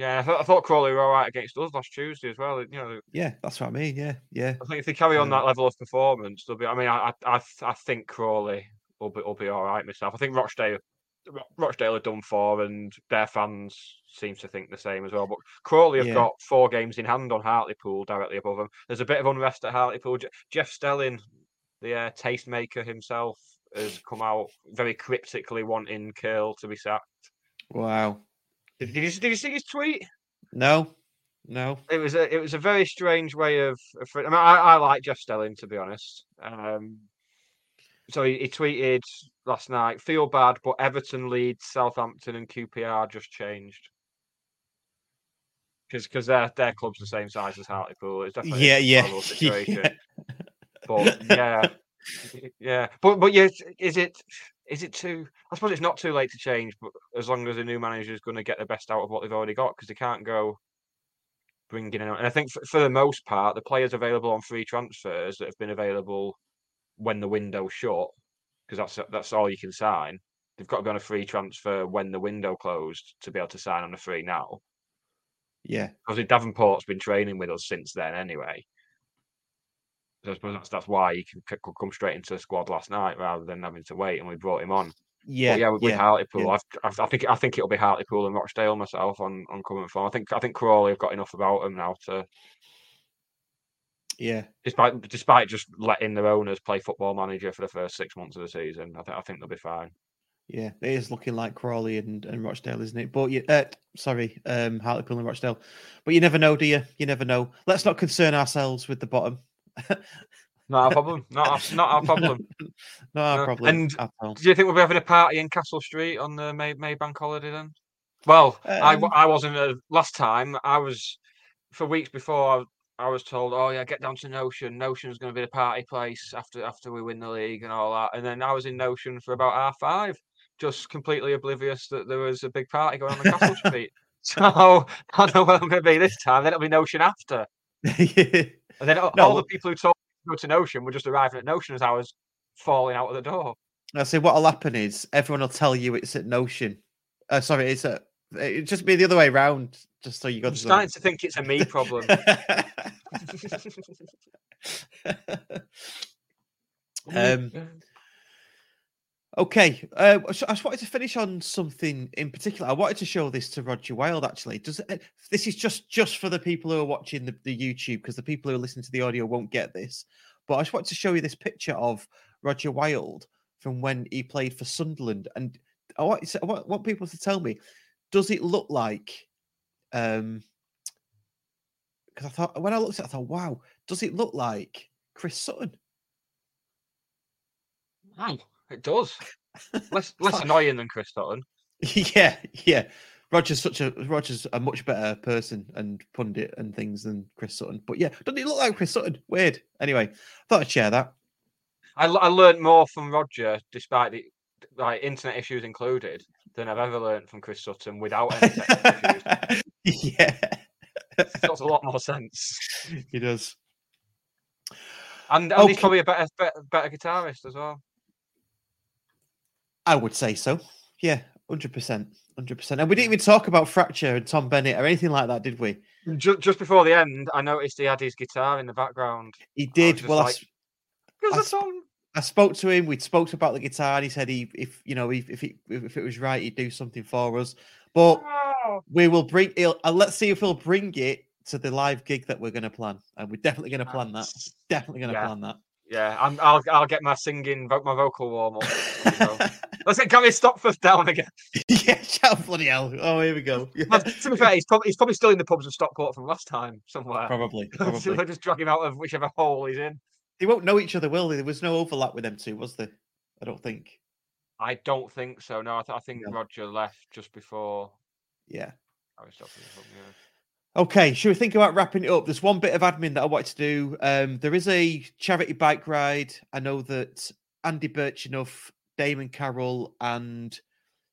yeah. I thought, I thought Crawley were all right against us last Tuesday as well. You know, yeah, that's what I mean. Yeah, yeah, I think if they carry on Um, that level of performance, they'll be. I mean, I I I, th- I think Crawley will be will be all right myself. I think Rochdale. Rochdale are done for, and their fans seem to think the same as well. But Crawley have Yeah. got four games in hand on Hartlepool directly above them. There's a bit of unrest at Hartlepool. Je- Jeff Stelling, the uh, tastemaker himself, has come out very cryptically wanting Curle to be sacked. Wow. Did, you, did you see his tweet? No, no. It was a it was a very strange way of. of I mean, I, I like Jeff Stelling to be honest. Um, so he, he tweeted last night, "Feel bad, but Everton, Leeds, Southampton, and QPR just changed." Because because their their club's the same size as Hartlepool. It's definitely Yeah, a yeah, situation. yeah. But yeah, yeah. But but yeah, is it is it too? I suppose it's not too late to change, but as long as the new manager is going to get the best out of what they've already got, because they can't go bringing in. And I think for, for the most part, the players available on free transfers that have been available when the window shut, because that's that's all you can sign. They've got to be on a free transfer when the window closed to be able to sign on a free now. Yeah, because Davenport's been training with us since then anyway. So I suppose that's that's why he can, could come straight into the squad last night rather than having to wait, and we brought him on. Yeah, but yeah, with, with yeah, Hartlepool, yeah. I've, I've, I think I think it'll be Hartlepool and Rochdale myself on on coming form. I think I think Crawley have got enough about them now to, yeah, despite despite just letting their owners play football manager for the first six months of the season. I think I think they'll be fine. yeah. It is looking like Crawley and, and Rochdale, isn't it? But you, uh, sorry, um, Hartlepool and Rochdale. But you never know, do you? You never know. Let's not concern ourselves with the bottom. Not a problem. Not a, not our problem. Not our No. problem And do you think we'll be having a party in Castle Street on the May May Bank holiday then? Well, I Um, I wasn't uh, last time. I was for weeks before. I, I was told, "Oh yeah, get down to Notion. Notion's going to be the party place after after we win the league and all that." And then I was in Notion for about half five, just completely oblivious that there was a big party going on in Castle Street. So I don't know where I'm going to be this time. Then it'll be Notion after. And then all, No, all the people who told me to go to Notion were just arriving at Notion as I was falling out of the door. I say what'll happen is everyone will tell you it's at Notion. Uh, sorry, it's at it just be the other way around, just so you go I'm to starting to think it's a me problem. um, okay, uh, I just wanted to finish on something in particular. I wanted to show this to Rodger Wylde. Actually, does it, this is just just for the people who are watching the, the YouTube because the people who are listening to the audio won't get this. But I just wanted to show you this picture of Rodger Wylde from when he played for Sunderland, and I want, I want, want people to tell me, does it look like? Um, because I thought when I looked at it, I thought, wow, does it look like Chris Sutton? Wow, it does. Less less annoying than Chris Sutton. yeah, yeah. Rodger's such a Rodger's a much better person and pundit and things than Chris Sutton. But yeah, doesn't he look like Chris Sutton? Weird. Anyway, thought I'd share that. I, I learned more from Rodger, despite the like internet issues included, than I've ever learned from Chris Sutton without any technical issues. yeah, Makes a lot more sense. he does. And, and he's probably a better, better better guitarist as well. I would say so. Yeah, hundred percent, hundred percent. And we didn't even talk about Fracture and Tom Bennett or anything like that, did we? Just, just before the end, I noticed he had his guitar in the background. He did. just Well, I like, s- "Because I of s- I spoke to him. We spoke about the guitar, and he said he, if you know, if if it, if it was right, he'd do something for us. But we will bring. He'll, uh, let's see if he'll bring it to the live gig that we're going to plan, and we're definitely going to plan that. Definitely going to Yeah. plan that. Yeah, I'm, I'll I'll get my singing, my vocal warm up. Let's get Gary Stopforth down again. yeah, shout bloody hell! Oh, here we go. But to be fair, he's probably, he's probably still in the pubs of Stockport from last time somewhere. Probably, probably. we'll just drag him out of whichever hole he's in. They won't know each other, will they? There was no overlap with them two, was there? I don't think. I don't think so. No, I, th- I think Rodger left just before. Yeah. Gary Stopforth. yeah. Okay, should we think about wrapping it up? There's one bit of admin that I wanted to do. Um, there is a charity bike ride. I know that Andy Birchenough, Damon Carroll, and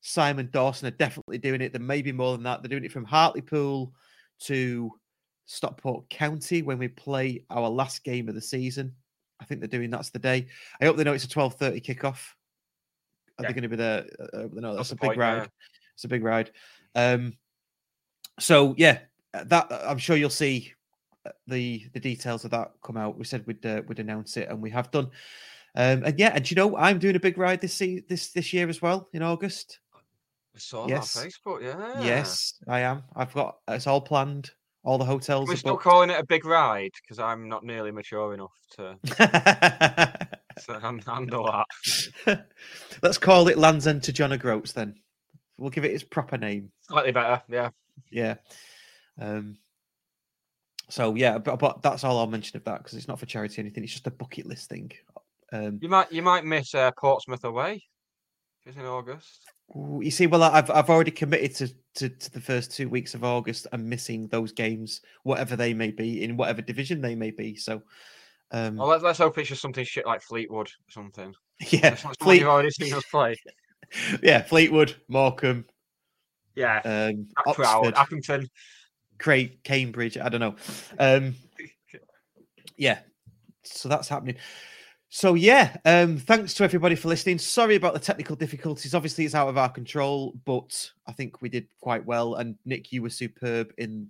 Simon Dawson are definitely doing it. There may be more than that. They're doing it from Hartlepool to Stockport County when we play our last game of the season. I think they're doing that's the day. I hope they know it's a 12:30 kickoff. Are Yeah. they going to be there? Uh, uh, no, that's, That's a big point, yeah. ride. It's a big ride. Um, so yeah, that I'm sure you'll see uh, the the details of that come out. We said we'd uh, we'd announce it, and we have done. Um, and yeah, and you know I'm doing a big ride this this this year as well in August. I saw Yes. on Facebook. Yeah. Yes, I am. I've got it's all planned. All the hotels We're still booked. calling it a big ride because I'm not nearly mature enough to, to handle that. Let's call it Land's End to John O'Groats then. We'll give it its proper name. Slightly better, yeah. Yeah. Um. So yeah, but, but that's all I'll mention of that because it's not for charity or anything. It's just a bucket list thing. Um, You might you might miss uh, Portsmouth away. if It's in August. You see, well, I've I've already committed to, to to the first two weeks of August. I'm missing those games, whatever they may be, in whatever division they may be. So, um, Well, let's, let's hope it's just something shit like Fleetwood or something. yeah, Fleet, you've already seen us play. yeah, Fleetwood, Morecambe, Yeah. um, Oxford, Accrington. Cra- Cambridge. I don't know. Um, yeah, so that's happening. So yeah, um, thanks to everybody for listening. Sorry about the technical difficulties. Obviously, it's out of our control, but I think we did quite well. And Nick, you were superb in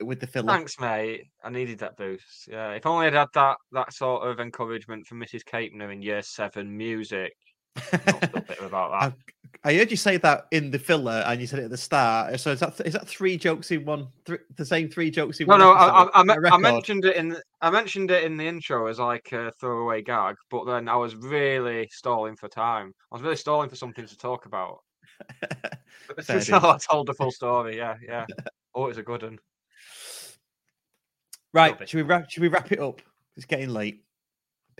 with the filler. Thanks, mate. I needed that boost. Yeah, if only I'd had that that sort of encouragement from Mrs. Capener in Year Seven music. Not still bitter about that. I heard you say that in the filler, and you said it at the start. So is that is that three jokes in one? Th- the same three jokes in No, one? no, I, I? I, A me- I mentioned it in the- I mentioned it in the intro as like a throwaway gag, but then I was really stalling for time. I was really stalling for something to talk about. Until I told the full story. Yeah, yeah. Oh, it's a good one. Right, should we wrap? Should we wrap it up? It's getting late.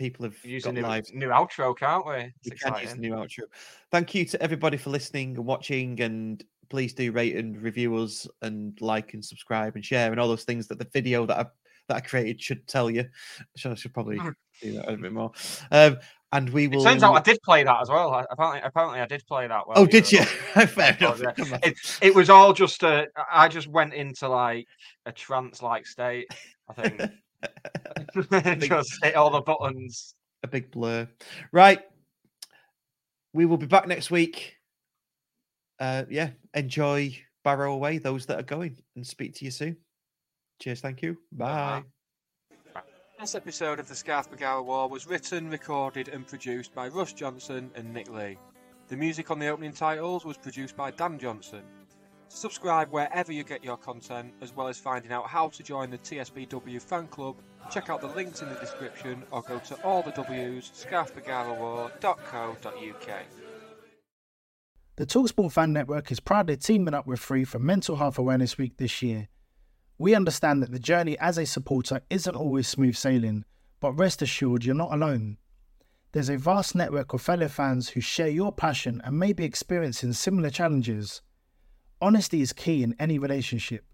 People have Using new, lives. new outro, can't we? It's We can use new outro. Thank you to everybody for listening and watching, and please do rate and review us, and like and subscribe and share and all those things that the video that I that I created should tell you. So I should probably do that a bit more. Um, and we will. It turns out I did play that as well. I, apparently, apparently I did play that well. Oh, did you? Fair enough. It, it was all just a. I just went into like a trance-like state. I think. just hit all the buttons. a big blur. Right. We will be back next week. Uh, yeah. Enjoy Barrow away, those that are going, and speak to you soon. Cheers. Thank you. Bye. This episode of the Scarf War was written, recorded, and produced by Russ Johnson and Nick Lee. The music on the opening titles was produced by Dan Johnson. Subscribe wherever you get your content, as well as finding out how to join the TSBW fan club. Check out the links in the description or go to all the W's. The Talksport Fan Network is proudly teaming up with Free for Mental Health Awareness Week this year. We understand that the journey as a supporter isn't always smooth sailing, but rest assured you're not alone. There's a vast network of fellow fans who share your passion and may be experiencing similar challenges. Honesty is key in any relationship.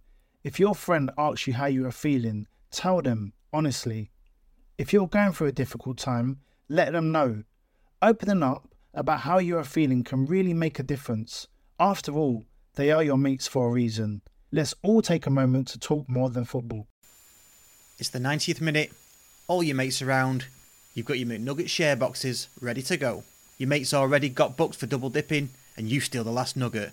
If your friend asks you how you are feeling, tell them honestly. If you're going through a difficult time, let them know. Opening up about how you are feeling can really make a difference. After all, they are your mates for a reason. Let's all take a moment to talk more than football. It's the 90th minute. All your mates around. You've got your McNugget share boxes ready to go. Your mates already got booked for double dipping, and you steal the last nugget,